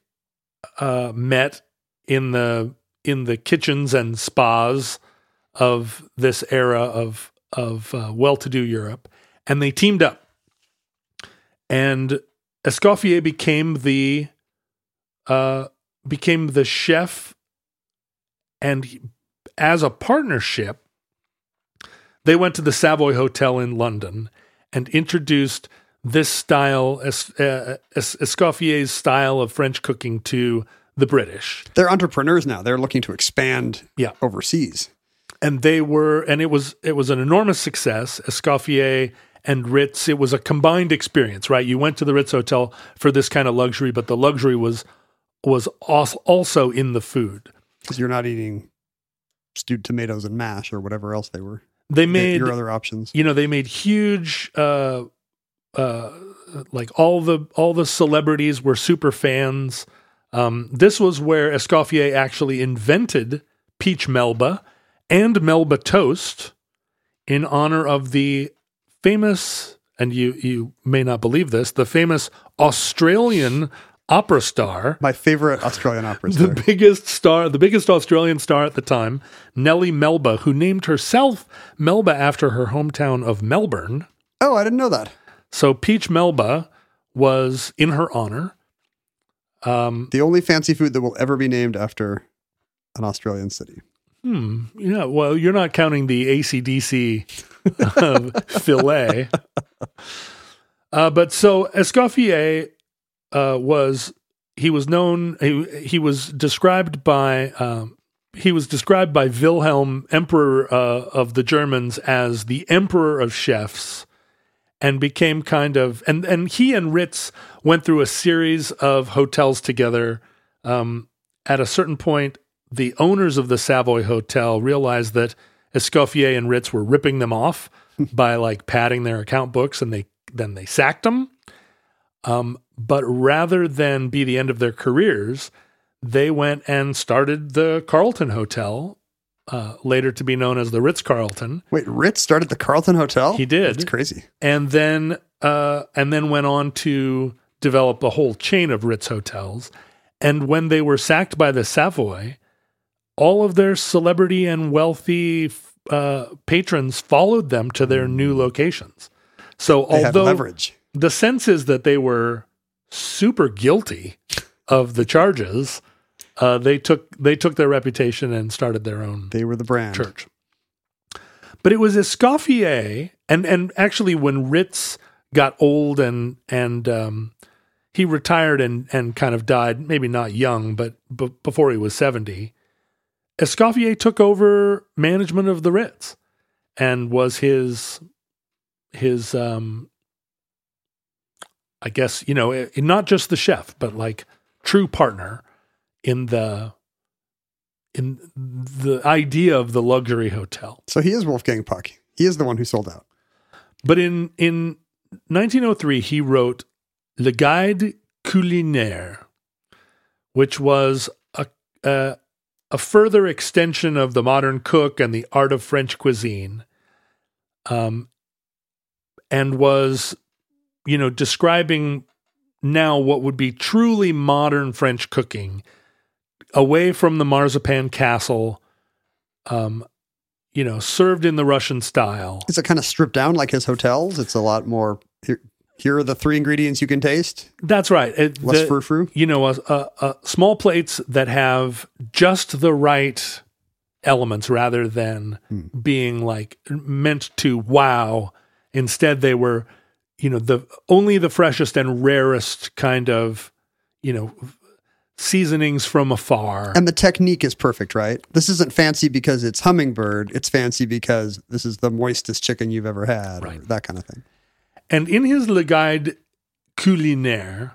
uh, met in the in the kitchens and spas of this era of of uh, well-to-do Europe, and they teamed up. And Escoffier became the uh, became the chef, and he- as a partnership, they went to the Savoy Hotel in London and introduced this style, Es- uh, Es- Escoffier's style of French cooking to the British. They're entrepreneurs now. They're looking to expand Yeah. overseas. and they were and it was it was an enormous success escoffier and ritz it was a combined experience right you went to the ritz hotel for this kind of luxury but the luxury was was also in the food Because you're not eating stewed tomatoes and mash or whatever else they were. they made your other options. you know they made huge uh uh like all the all the celebrities were super fans um this was where escoffier actually invented peach melba and melba toast in honor of the famous and you you may not believe this the famous australian opera star My favorite Australian opera the biggest star, the biggest Australian star at the time, Nellie Melba, who named herself Melba after her hometown of Melbourne. Oh, I didn't know that. So Peach Melba was in her honor. Um, The only fancy food that will ever be named after an Australian city. hmm, yeah, well, you're not counting the ACDC filet. *laughs* Uh, but so Escoffier uh, was he was known he, he was described by um, he was described by Wilhelm Emperor uh, of the Germans as the emperor of chefs and became kind of and and he and Ritz went through a series of hotels together um, at a certain point the owners of the Savoy Hotel realized that Escoffier and Ritz were ripping them off *laughs* by like padding their account books and they then they sacked them. Um, but rather than be the end of their careers, they went and started the Carlton Hotel, uh, later to be known as the Ritz Carlton. Wait, Ritz started the Carlton Hotel? He did. That's crazy. And then uh, and then went on to develop a whole chain of Ritz hotels. And when they were sacked by the Savoy, all of their celebrity and wealthy uh, patrons followed them to their new locations. So They although the sense is that they were super guilty of the charges, uh, they took they took their reputation and started their own They were the brand. church. But it was Escoffier, and and actually when Ritz got old and and um, he retired and and kind of died, maybe not young, but, but before he was seventy, Escoffier took over management of the Ritz, and was his his um, I guess you know eh, not just the chef, but like true partner in the in the idea of the luxury hotel. So he is Wolfgang Puck. He is the one who sold out. But in in 1903, he wrote Le Guide Culinaire, which was a, a a further extension of the modern cook and the art of French cuisine, um, and was you know describing now what would be truly modern French cooking, away from the marzipan castle. Um, you know, served in the Russian style. Is it kind of stripped down like his hotels? It's a lot more. Here, here are the three ingredients you can taste. That's right. It- Less the- frou frou. You know, small plates that have just the right elements rather than being like meant to wow. Instead, they were, you know, the only the freshest and rarest kind of, you know, seasonings from afar. And the technique is perfect, right? This isn't fancy because it's hummingbird. It's fancy because this is the moistest chicken you've ever had, or Right. that kind of thing. And in his Le Guide Culinaire,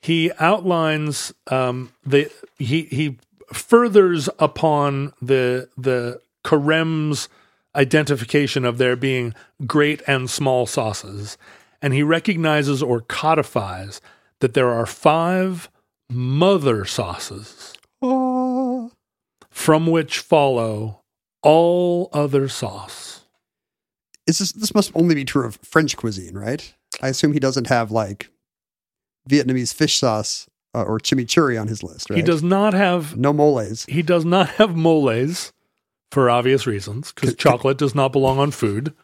he outlines um, the he he furthers upon the the Carême's identification of there being great and small sauces, and he recognizes or codifies that there are five mother sauces Oh, from which follow all other sauce. is this, this must only be true of French cuisine, right? I assume he doesn't have like Vietnamese fish sauce uh, or chimichurri on his list, right? He does not have No moles. He does not have moles for obvious reasons because chocolate does not belong on food.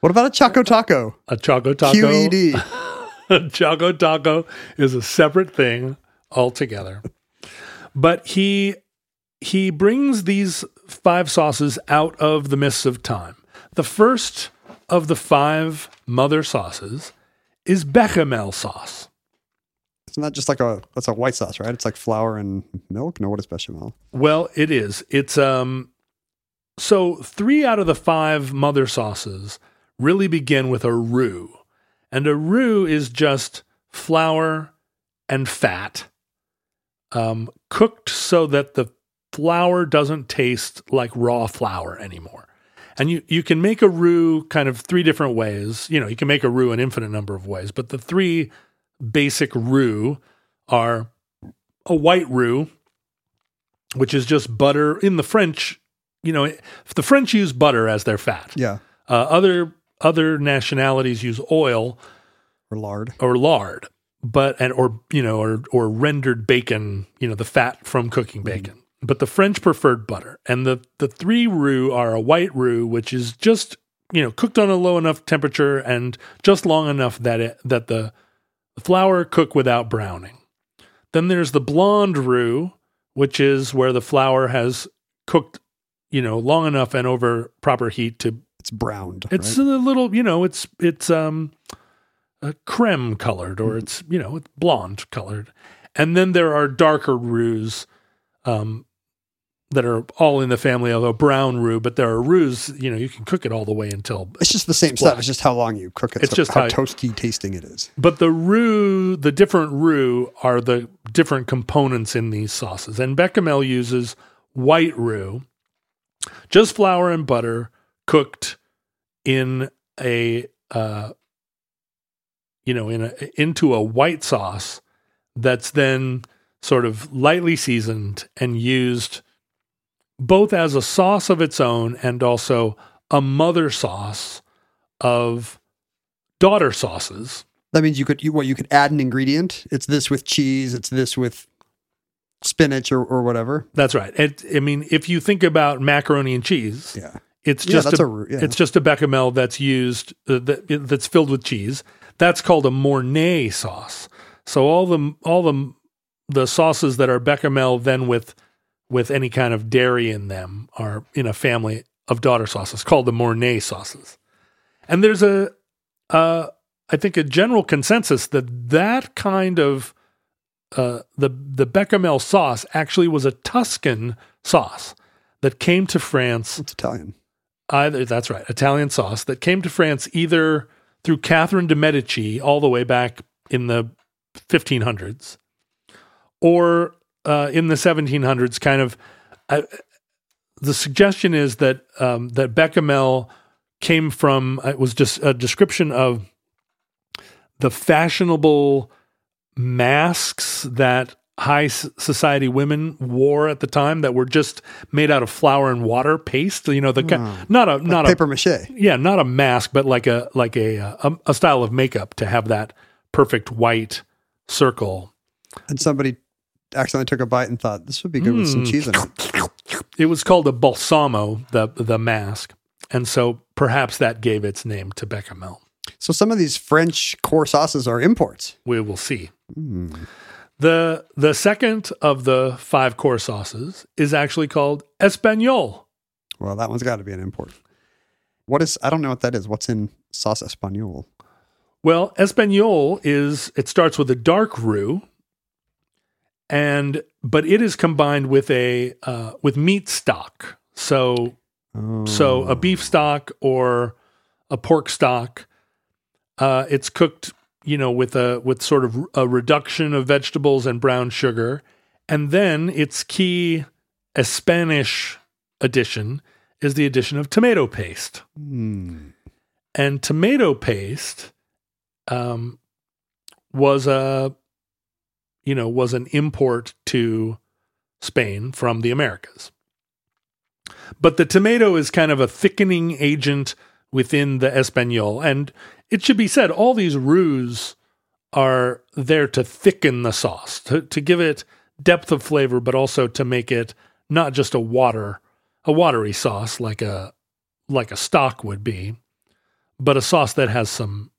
What about a Choco Taco? A choco taco, QED. a *laughs* choco taco is a separate thing altogether. But he he brings these five sauces out of the mists of time. The first of the five mother sauces is bechamel sauce. It's not just like a that's a white sauce, right? It's like flour and milk. No, what is bechamel? Well, it is. It's um so 3 out of the 5 mother sauces really begin with a roux. And a roux is just flour and fat um cooked so that the flour doesn't taste like raw flour anymore. And you you can make a roux kind of three different ways. You know, you can make a roux an infinite number of ways, but the three basic roux are a white roux, which is just butter in the French. You know, the French use butter as their fat. Yeah, Uh, other other nationalities use oil or lard. or lard, but and or you know or or rendered bacon. You know, the fat from cooking bacon. But the French preferred butter, and the the three roux are a white roux, which is just you know cooked on a low enough temperature and just long enough that it that the flour cook without browning. Then there's the blonde roux, which is where the flour has cooked, you know, long enough and over proper heat to It's browned. it's right? a little, you know, it's it's um a creme colored or it's, you know, it's blonde colored. And then there are darker roux um that are all in the family of a brown roux, but there are roux, you know, you can cook it all the way until It's just the same It's stuff. It's just how long you cook it. It's so just how, how- toasty tasting it is. But the roux, the different roux are the different components in these sauces. And bechamel uses white roux, just flour and butter cooked in a, uh, you know, in a, into a white sauce that's then sort of lightly seasoned and used both as a sauce of its own and also a mother sauce of daughter sauces. That means you could you what you could add an ingredient. It's this with cheese. It's this with spinach or, or whatever. That's right. It, I mean, if you think about macaroni and cheese, Yeah. it's just that's a, a yeah. it's just a bechamel that's used uh, that, that's filled with cheese. That's called a Mornay sauce. So all the all the the sauces that are bechamel then with with any kind of dairy in them are in a family of daughter sauces called the Mornay sauces. And there's a uh, I think a general consensus that that kind of uh, the the bechamel sauce actually was a Tuscan sauce that came to France It's Italian. either that's right Italian sauce that came to France either through Catherine de Medici all the way back in the 1500s or uh, in the 1700s kind of uh, the suggestion is that um, that bechamel came from it was just a description of the fashionable masks that high society women wore at the time that were just made out of flour and water paste you know the ki- not a not a Paper mache. yeah, not a mask, but like a like a, a a style of makeup to have that perfect white circle. And somebody accidentally took a bite and thought this would be good with some Mm. cheese in it. It was called a balsamo, the the mask, and so perhaps that gave its name to bechamel. So some of these French core sauces are imports. We will see. Hmm. The the second of the five core sauces is actually called espagnole. Well, that one's got to be an import. What is? I don't know what that is. What's in sauce espagnole? Well, espagnole is it starts with a dark roux, and but it is combined with a uh, with meat stock. So Oh, so a beef stock or a pork stock. Uh, it's cooked, you know, with a with sort of a reduction of vegetables and brown sugar, and then its key a Spanish addition is the addition of tomato paste Hmm. and tomato paste um, was a you know was an import to Spain from the Americas. But the tomato is kind of a thickening agent within the espagnole. and it should be said all these roux are there to thicken the sauce to, to give it depth of flavor, but also to make it not just a water a watery sauce like a like a stock would be, but a sauce that has some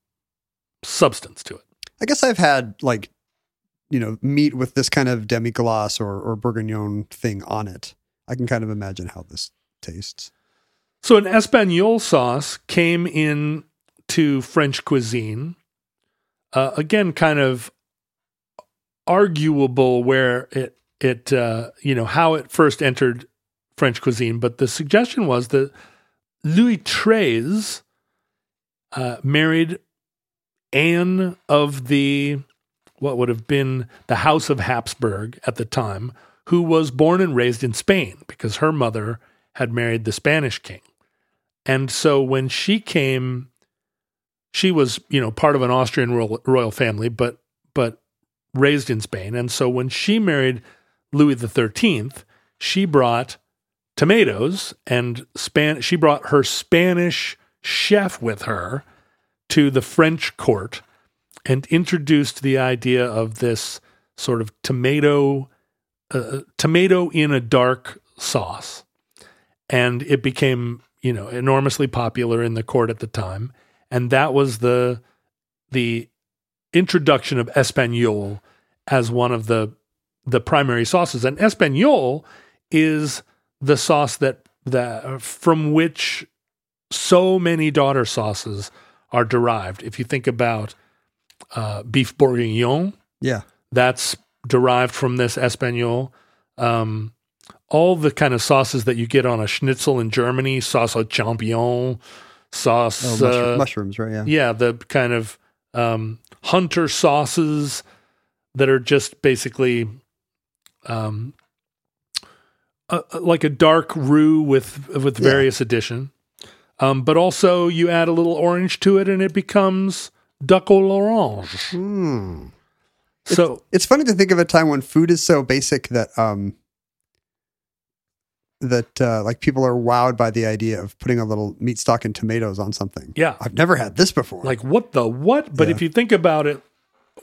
substance to it. I guess I've had like, you know, meat with this kind of demi glace or or bourguignon thing on it. I can kind of imagine how this tastes. So an espagnole sauce came in to French cuisine. Uh, again, kind of arguable where it it uh, you know how it first entered French cuisine, but the suggestion was that Louis XIII uh, married Anne of the what would have been the House of Habsburg at the time, who was born and raised in Spain because her mother had married the Spanish king. And so when she came, she was, you know, part of an Austrian royal, royal family, but but raised in Spain. And so when she married Louis XIII, she brought tomatoes and Span. She brought her Spanish chef with her to the French court and introduced the idea of this sort of tomato uh, tomato in a dark sauce and it became you know enormously popular in the court at the time and that was the the introduction of espagnole as one of the the primary sauces and espagnole is the sauce that that from which so many daughter sauces are derived if you think about uh, beef bourguignon Yeah. that's derived from this espagnole. Um, all the kind of sauces that you get on a schnitzel in Germany, sauce au champignon, sauce, Oh, mushroom, uh, mushrooms, right? Yeah. yeah, the kind of um, hunter sauces that are just basically um, a, like a dark roux with with Yeah. various addition. Um, but also you add a little orange to it and it becomes duck au l'orange. Hmm. So It's funny to think of a time when food is so basic that um that uh, like people are wowed by the idea of putting a little meat stock and tomatoes on something. Yeah. I've never had this before. Like what the what? But Yeah. if you think about it,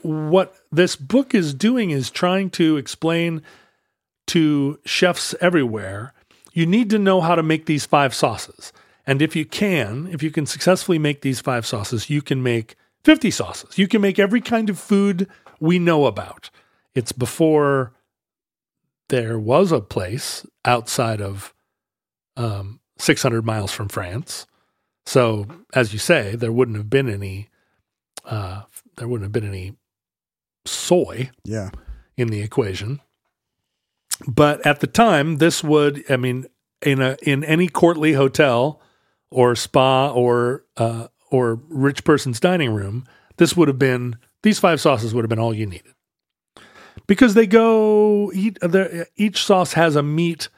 what this book is doing is trying to explain to chefs everywhere, you need to know how to make these five sauces. And if you can, if you can successfully make these five sauces, you can make 50 sauces. You can make every kind of food we know about. It's before there was a place outside of um, 600 miles from France. So, as you say, there wouldn't have been any, uh, there wouldn't have been any soy yeah. in the equation. But at the time, this would, I mean, in a in any courtly hotel or spa or uh, or rich person's dining room, this would have been these five sauces would have been all you needed because they go eat, uh, the- uh, each sauce has a meat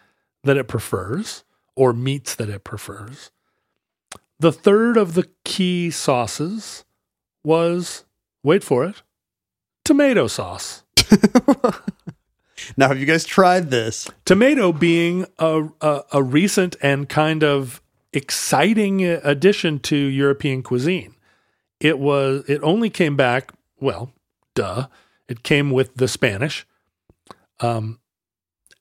that it prefers or meats that it prefers. The third of the key sauces was wait for it tomato sauce. *laughs* Now, have you guys tried this? tomato being a, a, a recent and kind of exciting uh, addition to European cuisine. It was it only came back well, duh. It came with the Spanish. Um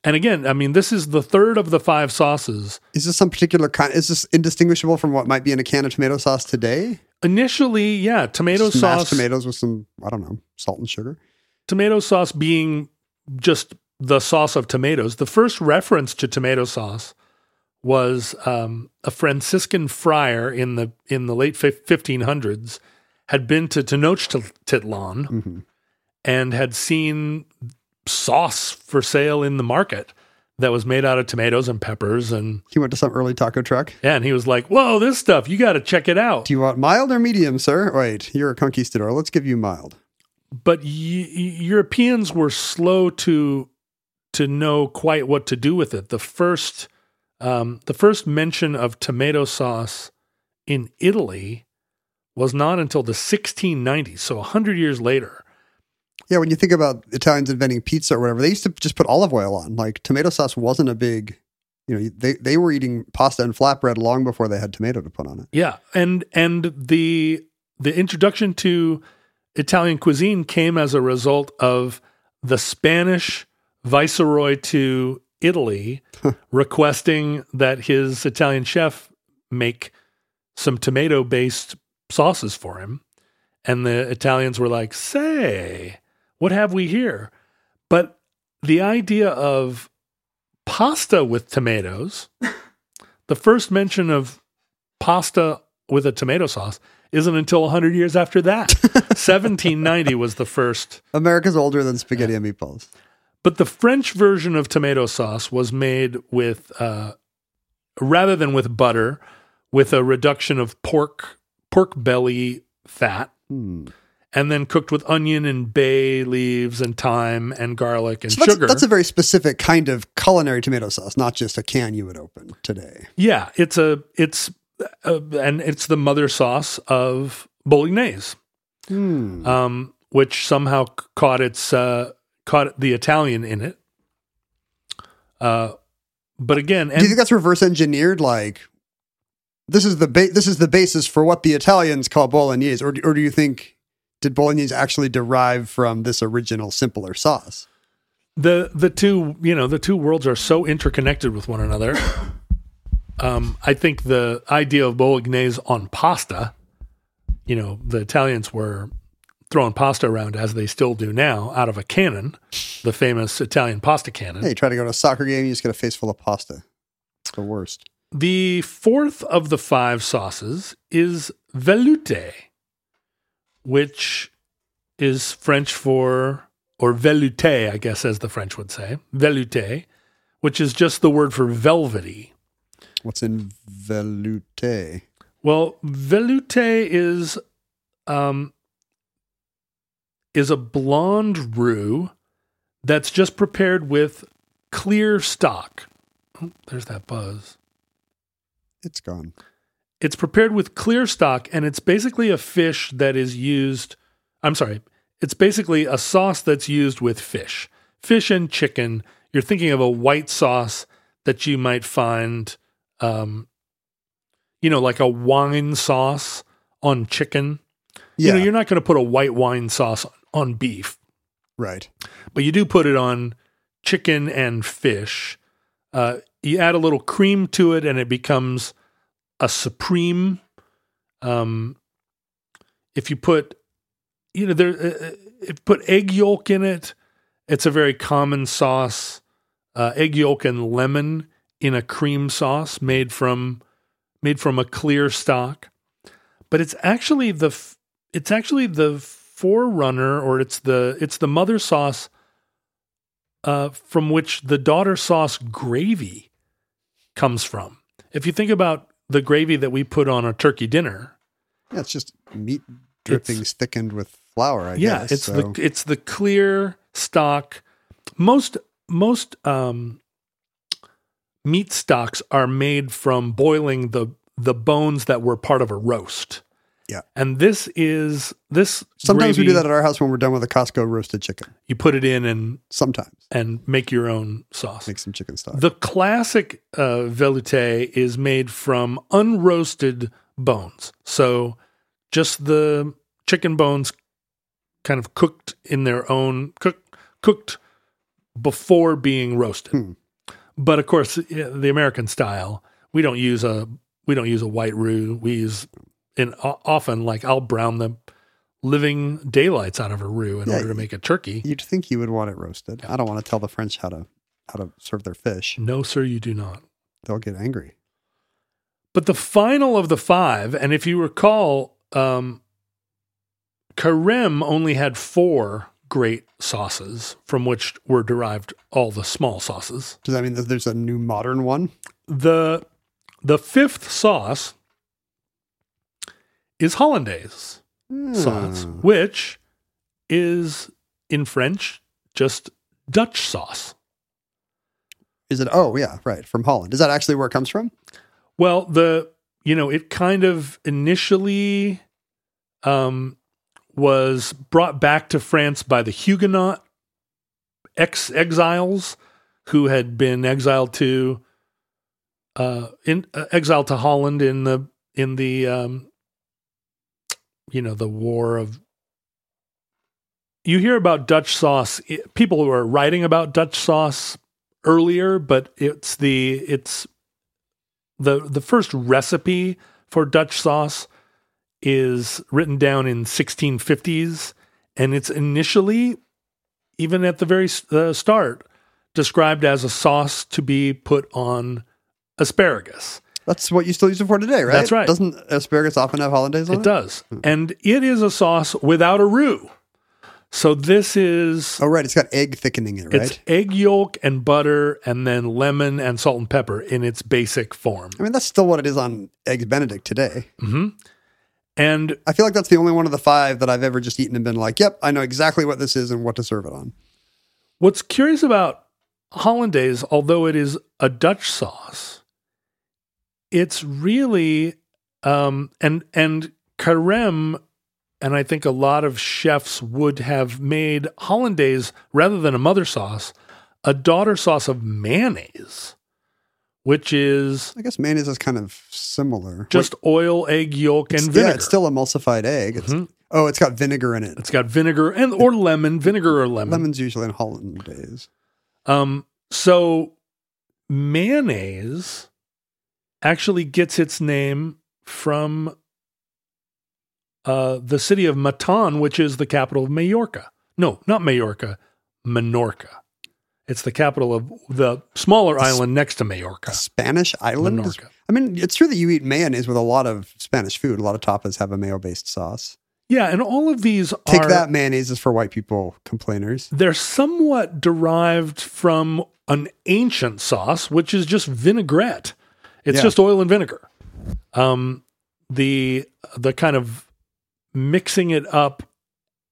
and again, I mean this is the third of the five sauces. Is this some particular kind? Is this indistinguishable from what might be in a can of tomato sauce today? Initially, yeah, tomato sauce tomatoes with some, I don't know, salt and sugar. tomato sauce being just the sauce of tomatoes. The first reference to tomato sauce was um, a Franciscan friar in the in the late fifteen hundreds had been to Tenochtitlan hmm and had seen sauce for sale in the market that was made out of tomatoes and peppers and He went to some early taco truck. yeah, and he was like, "Whoa, this stuff! You got to check it out." Do you want mild or medium, sir? Wait, you're a conquistador. Let's give you mild. but y- Europeans were slow to to know quite what to do with it. The first um, the first mention of tomato sauce in Italy was not until the 1690s, so hundred years later. Yeah, when you think about Italians inventing pizza or whatever, they used to just put olive oil on. Like tomato sauce wasn't a big, you know, they they were eating pasta and flatbread long before they had tomato to put on it. Yeah, and and the the introduction to Italian cuisine came as a result of the Spanish viceroy to Italy requesting that his Italian chef make some tomato based sauces for him. And the Italians were like, say, what have we here? But the idea of pasta with tomatoes, *laughs* the first mention of pasta with a tomato sauce isn't until 100 years after that. *laughs* 1790 was the first. America's older than spaghetti and meatballs. But the French version of tomato sauce was made with, uh, rather than with butter, with a reduction of pork pork belly fat, Hmm. And then cooked with onion and bay leaves and thyme and garlic and So that's, sugar. that's a very specific kind of culinary tomato sauce, not just a can you would open today. yeah, it's a it's uh, and it's the mother sauce of bolognese. Hmm. um, which somehow caught its uh, caught the Italian in it. Uh, but again, Do you think that's reverse engineered? Like this is the ba- this is the basis for what the Italians call bolognese, or or do you think did bolognese actually derive from this original simpler sauce? the the two you know the two worlds are so interconnected with one another. Um, I think the idea of bolognese on pasta, you know, the Italians were throwing pasta around as they still do now out of a cannon, the famous Italian pasta cannon. Hey, you try to go to a soccer game, you just get a face full of pasta. It's the worst. The fourth of the five sauces is velouté, which is French for, or velouté, I guess, as the French would say, velouté, which is just the word for velvety. What's in velouté? Well, velouté is um, is a blonde roux that's just prepared with clear stock. Oh, there's that buzz. It's gone. It's prepared with clear stock, and it's basically a fish that is used. I'm sorry. It's basically a sauce that's used with fish, fish and chicken. You're thinking of a white sauce that you might find, um, you know, like a wine sauce on chicken. Yeah. You know, you're not going to put a white wine sauce on beef, right. but you do put it on chicken and fish. Uh, you add a little cream to it, and it becomes a supreme. Um, if you put, you know, there, uh, if you put egg yolk in it, it's a very common sauce. Uh, egg yolk and lemon in a cream sauce made from made from a clear stock, but it's actually the it's actually the forerunner, or it's the it's the mother sauce uh, from which the daughter sauce gravy comes from. If you think about the gravy that we put on a turkey dinner, Yeah, it's just meat drippings thickened with flour. I yeah, guess. it's so. the it's the clear stock. Most most um, meat stocks are made from boiling the the bones that were part of a roast. Yeah. and this is this. Sometimes we do that at our house when we're done with a Costco roasted chicken. You put it in and Sometimes and make your own sauce. make some chicken stock. The classic uh, velouté is made from unroasted bones. So just the chicken bones kind of cooked in their own cook, cooked before being roasted. Hmm. But of course, the American style, we don't use a we don't use a white roux. We use o- often like I'll brown the living daylights out of a roux in Yeah, order to make a turkey. You'd think you would want it roasted. I don't want to tell the French how to how to serve their fish. No, sir, you do not. They'll get angry. But the final of the five, and if you recall, um, Carême only had four great sauces from which were derived all the small sauces. Does that mean that there's a new modern one? The the fifth sauce is hollandaise sauce, Hmm. which is in French just Dutch sauce. Is it? Oh, yeah, right. From Holland. Is that actually where it comes from? Well, the you know, it kind of initially um was brought back to France by the Huguenot ex exiles who had been exiled to uh in uh, exiled to Holland in the in the um you know, the war of you hear about Dutch sauce. It, people were writing about Dutch sauce earlier, but it's the it's the the first recipe for Dutch sauce is written down in 1650s, and it's initially, even at the very uh, start, described as a sauce to be put on asparagus. That's what you still use it for today, right? That's right. Doesn't asparagus often have hollandaise on it? It does, and it is a sauce without a roux. So this is Oh, right. It's got egg thickening in it, right? it's egg yolk and butter, and then lemon and salt and pepper in its basic form. I mean, that's still what it is on eggs Benedict today. hmm And I feel like that's the only one of the five that I've ever just eaten and been like, "Yep, I know exactly what this is and what to serve it on." What's curious about hollandaise, although it is a Dutch sauce, it's really um, and and carême, and I think a lot of chefs would have made hollandaise rather than a mother sauce, a daughter sauce of mayonnaise, which is I guess mayonnaise is kind of similar. just oil, egg yolk, and vinegar. Yeah, it's still emulsified egg. It's, Mhm. Oh, it's got vinegar in it. it's got vinegar and or lemon, vinegar or lemon. Lemon's usually in hollandaise. Um, so mayonnaise actually gets its name from uh, the city of Mahón, which is the capital of Majorca. No, not Majorca, Menorca. It's the capital of the smaller island next to Majorca. Spanish island. is- Menorca. I mean, it's true that you eat mayonnaise with a lot of Spanish food. A lot of tapas have a mayo-based sauce. Yeah, and all of these Take are that mayonnaise is for white people complainers. they're somewhat derived from an ancient sauce, which is just vinaigrette. It's Yeah. just oil and vinegar. Um, the the kind of mixing it up,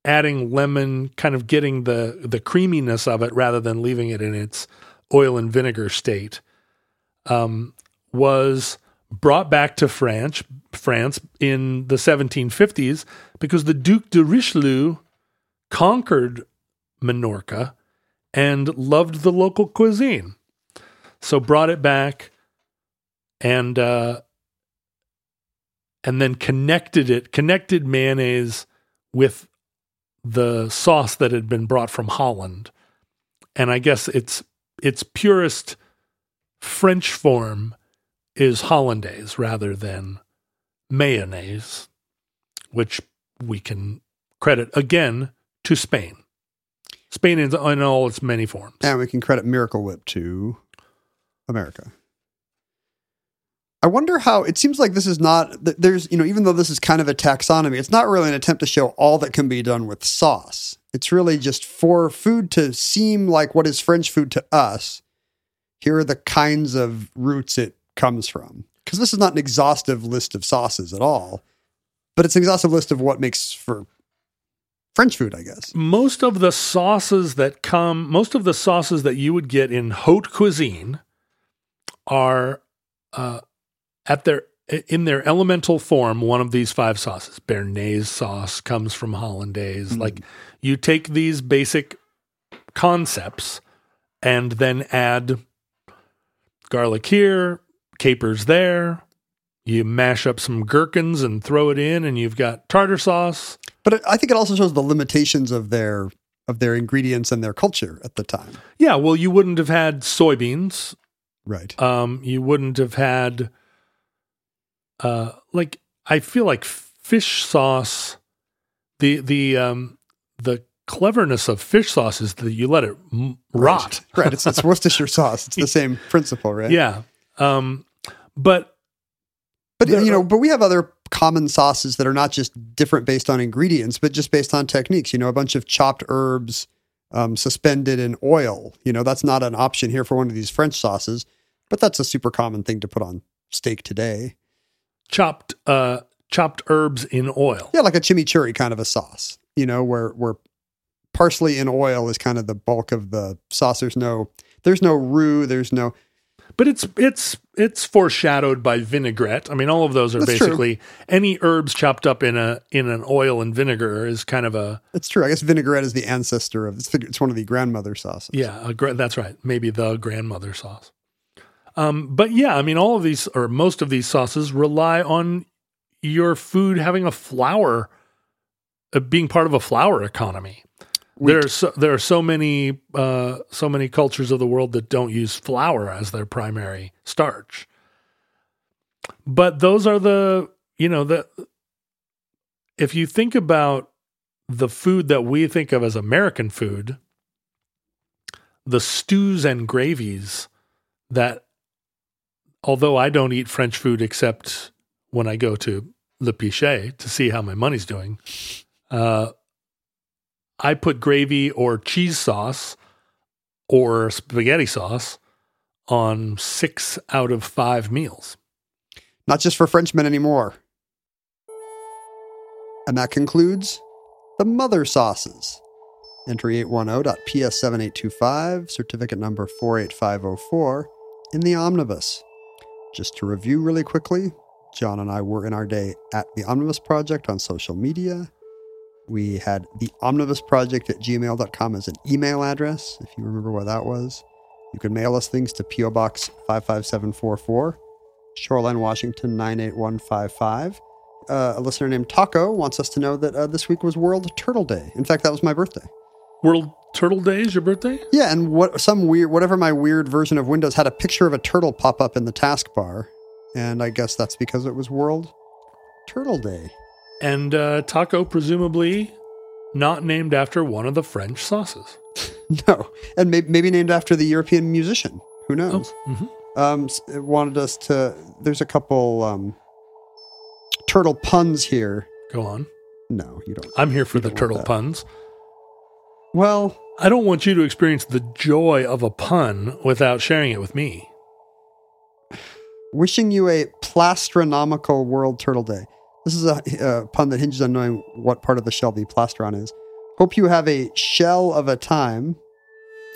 adding lemon, kind of getting the the creaminess of it rather than leaving it in its oil and vinegar state, um, was brought back to France France in the 1750s because the Duc de Richelieu conquered Minorca and loved the local cuisine. So brought it back and uh and then connected it, connected mayonnaise with the sauce that had been brought from Holland. And I guess its its purest French form is hollandaise rather than mayonnaise, which we can credit again to Spain. Spain in, in all its many forms. And we can credit Miracle Whip to America. I wonder how it seems like this is not there's you know even though this is kind of a taxonomy, it's not really an attempt to show all that can be done with sauce. It's really just for food to seem like what is French food to us. Here are the kinds of roots it comes from. Because this is not an exhaustive list of sauces at all, but it's an exhaustive list of what makes for French food, I guess. most of the sauces that come, most of the sauces that you would get in haute cuisine are uh, at their in their elemental form one of these five sauces. Béarnaise sauce comes from hollandaise. Like you take these basic concepts and then add garlic here, capers there. You mash up some gherkins and throw it in, and you've got tartar sauce. But I think it also shows the limitations of their of their ingredients and their culture at the time. Yeah, well, you wouldn't have had soybeans Right. um, you wouldn't have had uh, like I feel like fish sauce. The the um, the cleverness of fish sauce is that you let it m- rot. *laughs* Right. It's, it's Worcestershire sauce. It's the *laughs* same principle, right? Yeah, um, but But There you know, but we have other common sauces that are not just different based on ingredients, but just based on techniques. You know, a bunch of chopped herbs um, suspended in oil. You know, that's not an option here for one of these French sauces, but that's a super common thing to put on steak today. Chopped uh, chopped herbs in oil. Yeah, like a chimichurri kind of a sauce. You know, where where parsley in oil is kind of the bulk of the sauce. There's no there's no roux. There's no But it's it's it's foreshadowed by vinaigrette. I mean, all of those are That's true. basically any herbs chopped up in a in an oil and vinegar is kind of a It's true. I guess vinaigrette is the ancestor of it's, it's one of the grandmother sauces. Yeah, a gra- that's right. Maybe the grandmother sauce. Um, but yeah, I mean, all of these or most of these sauces rely on your food having a flour, uh, being part of a flour economy. There are so, there are so many uh, so many cultures of the world that don't use flour as their primary starch. But those are the you know the if you think about the food that we think of as American food, the stews and gravies that although I don't eat French food except when I go to Le Pichet to see how my money's doing, uh, I put gravy or cheese sauce or spaghetti sauce on six out of five meals. Not just for Frenchmen anymore. And that concludes the mother sauces. Entry 810.ps7825, certificate number 48504, in the omnibus. Just to review really quickly, John and I were in our day at the Omnibus Project on social media. We had the Omnibus Project at gmail.com as an email address, if you remember what that was. You can mail us things to P.O. Box 55744, Shoreline, Washington 98155. Uh, a listener named Taco wants us to know that uh, this week was World Turtle Day. In fact, that was my birthday. World Turtle Day is your birthday? Yeah, and what some weird, whatever my weird version of Windows had a picture of a turtle pop up in the taskbar, and I guess that's because it was World Turtle Day. And uh, taco, presumably not named after one of the French sauces. *laughs* No, and maybe, maybe named after the European musician. Who knows? mhm. Um, it wanted us to. There's a couple um, turtle puns here. Go on. No, you don't. I'm here for the turtle puns. Well, I don't want you to experience the joy of a pun without sharing it with me. wishing you a plastronomical World Turtle Day. This is a, a pun that hinges on knowing what part of the shell the plastron is. Hope you have a shell of a time.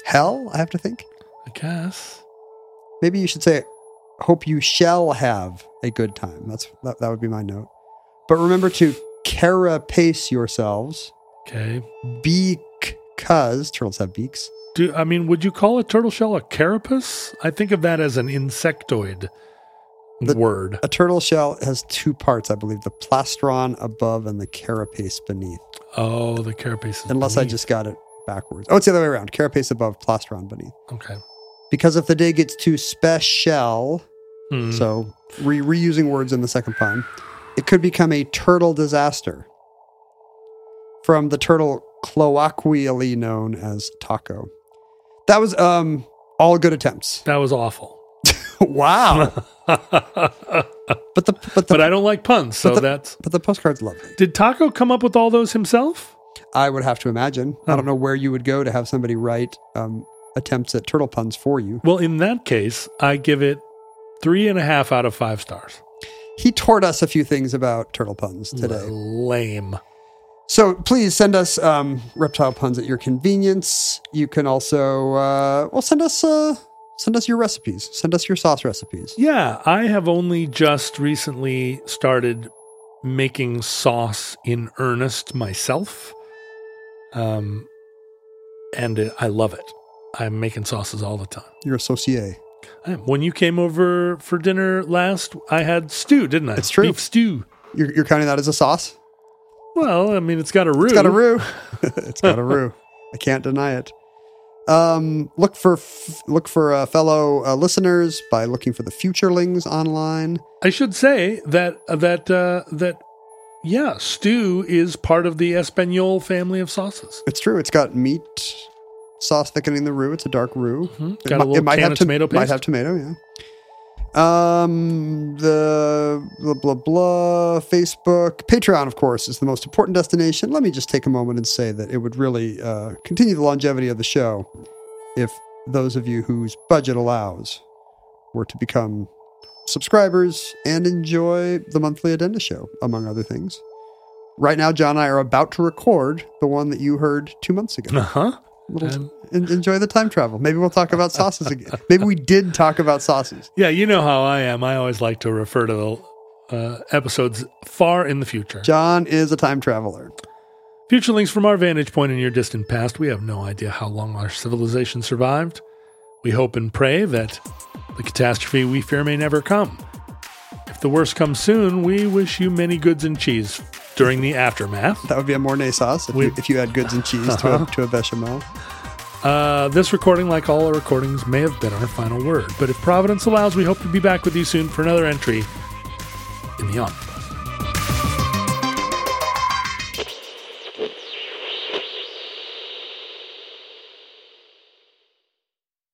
Hell, I have to think. I guess. Maybe you should say, hope you shall have a good time. That's that, that would be my note. But remember to carapace yourselves Okay. Because turtles have beaks Do I mean would you call a turtle shell a carapace? I think of that as an insectoid The- word. A turtle shell has two parts, I believe: the plastron above and the carapace beneath. Oh, the carapace. Is Unless I just got it backwards. Oh, it's the other way around: carapace above, plastron beneath. okay. Because if the day gets too special, Hmm. so re- reusing words in the second pun, it could become a turtle disaster. From the turtle colloquially known as taco. That was um all good attempts. *laughs* that was awful. wow. *laughs* but the But the but I don't like puns, so but the- that's. but the postcard's lovely. Did Taco come up with all those himself? I would have to imagine. I Oh. don't know where you would go to have somebody write um, attempts at turtle puns for you. Well, in that case, I give it three and a half out of five stars. He taught us a few things about turtle puns today. Lame. So please send us um, reptile puns at your convenience. You can also uh, well send us uh, send us your recipes. Send us your sauce recipes. Yeah, I have only just recently started making sauce in earnest myself. Um, and I love it. I'm making sauces all the time. Your associé. I am. When you came over for dinner last, I had stew, didn't I? It's true. Beef stew. You're, you're counting that as a sauce. Well, I mean, it's got a roux. It's got a roux. *laughs* it's got a *laughs* roux. I can't deny it. Um, look for f- look for uh, fellow uh, listeners by looking for the Futurelings online. I should say that that uh, that yeah, stew is part of the espagnole family of sauces. It's true. It's got meat sauce thickening the roux. It's a dark roux. Mhm. It Got mi- a little can have of to- tomato Might have tomato. Yeah. Um, the blah blah blah Facebook, Patreon, of course, is the most important destination. Let me just take a moment and say that it would really uh, continue the longevity of the show if those of you whose budget allows were to become subscribers and enjoy the monthly addenda show, among other things. Right now, John and I are about to record the one that you heard two months ago. Uh huh. Little- en- enjoy the time travel. Maybe we'll talk about sauces again. *laughs* Maybe we did talk about sauces. Yeah, you know how I am. I always like to refer to the uh, episodes far in the future. John is a time traveler. Futurelings from our vantage point in your distant past. We have no idea how long our civilization survived. We hope and pray that the catastrophe we fear may never come. If the worst comes soon, we wish you many goods and cheese during the aftermath. That would be a Mornay sauce if, We- you, if you add goods and cheese to, Uh-huh. a, to a bechamel. Uh, this recording, like all our recordings, may have been our final word. But if Providence allows, we hope to be back with you soon for another entry in the on.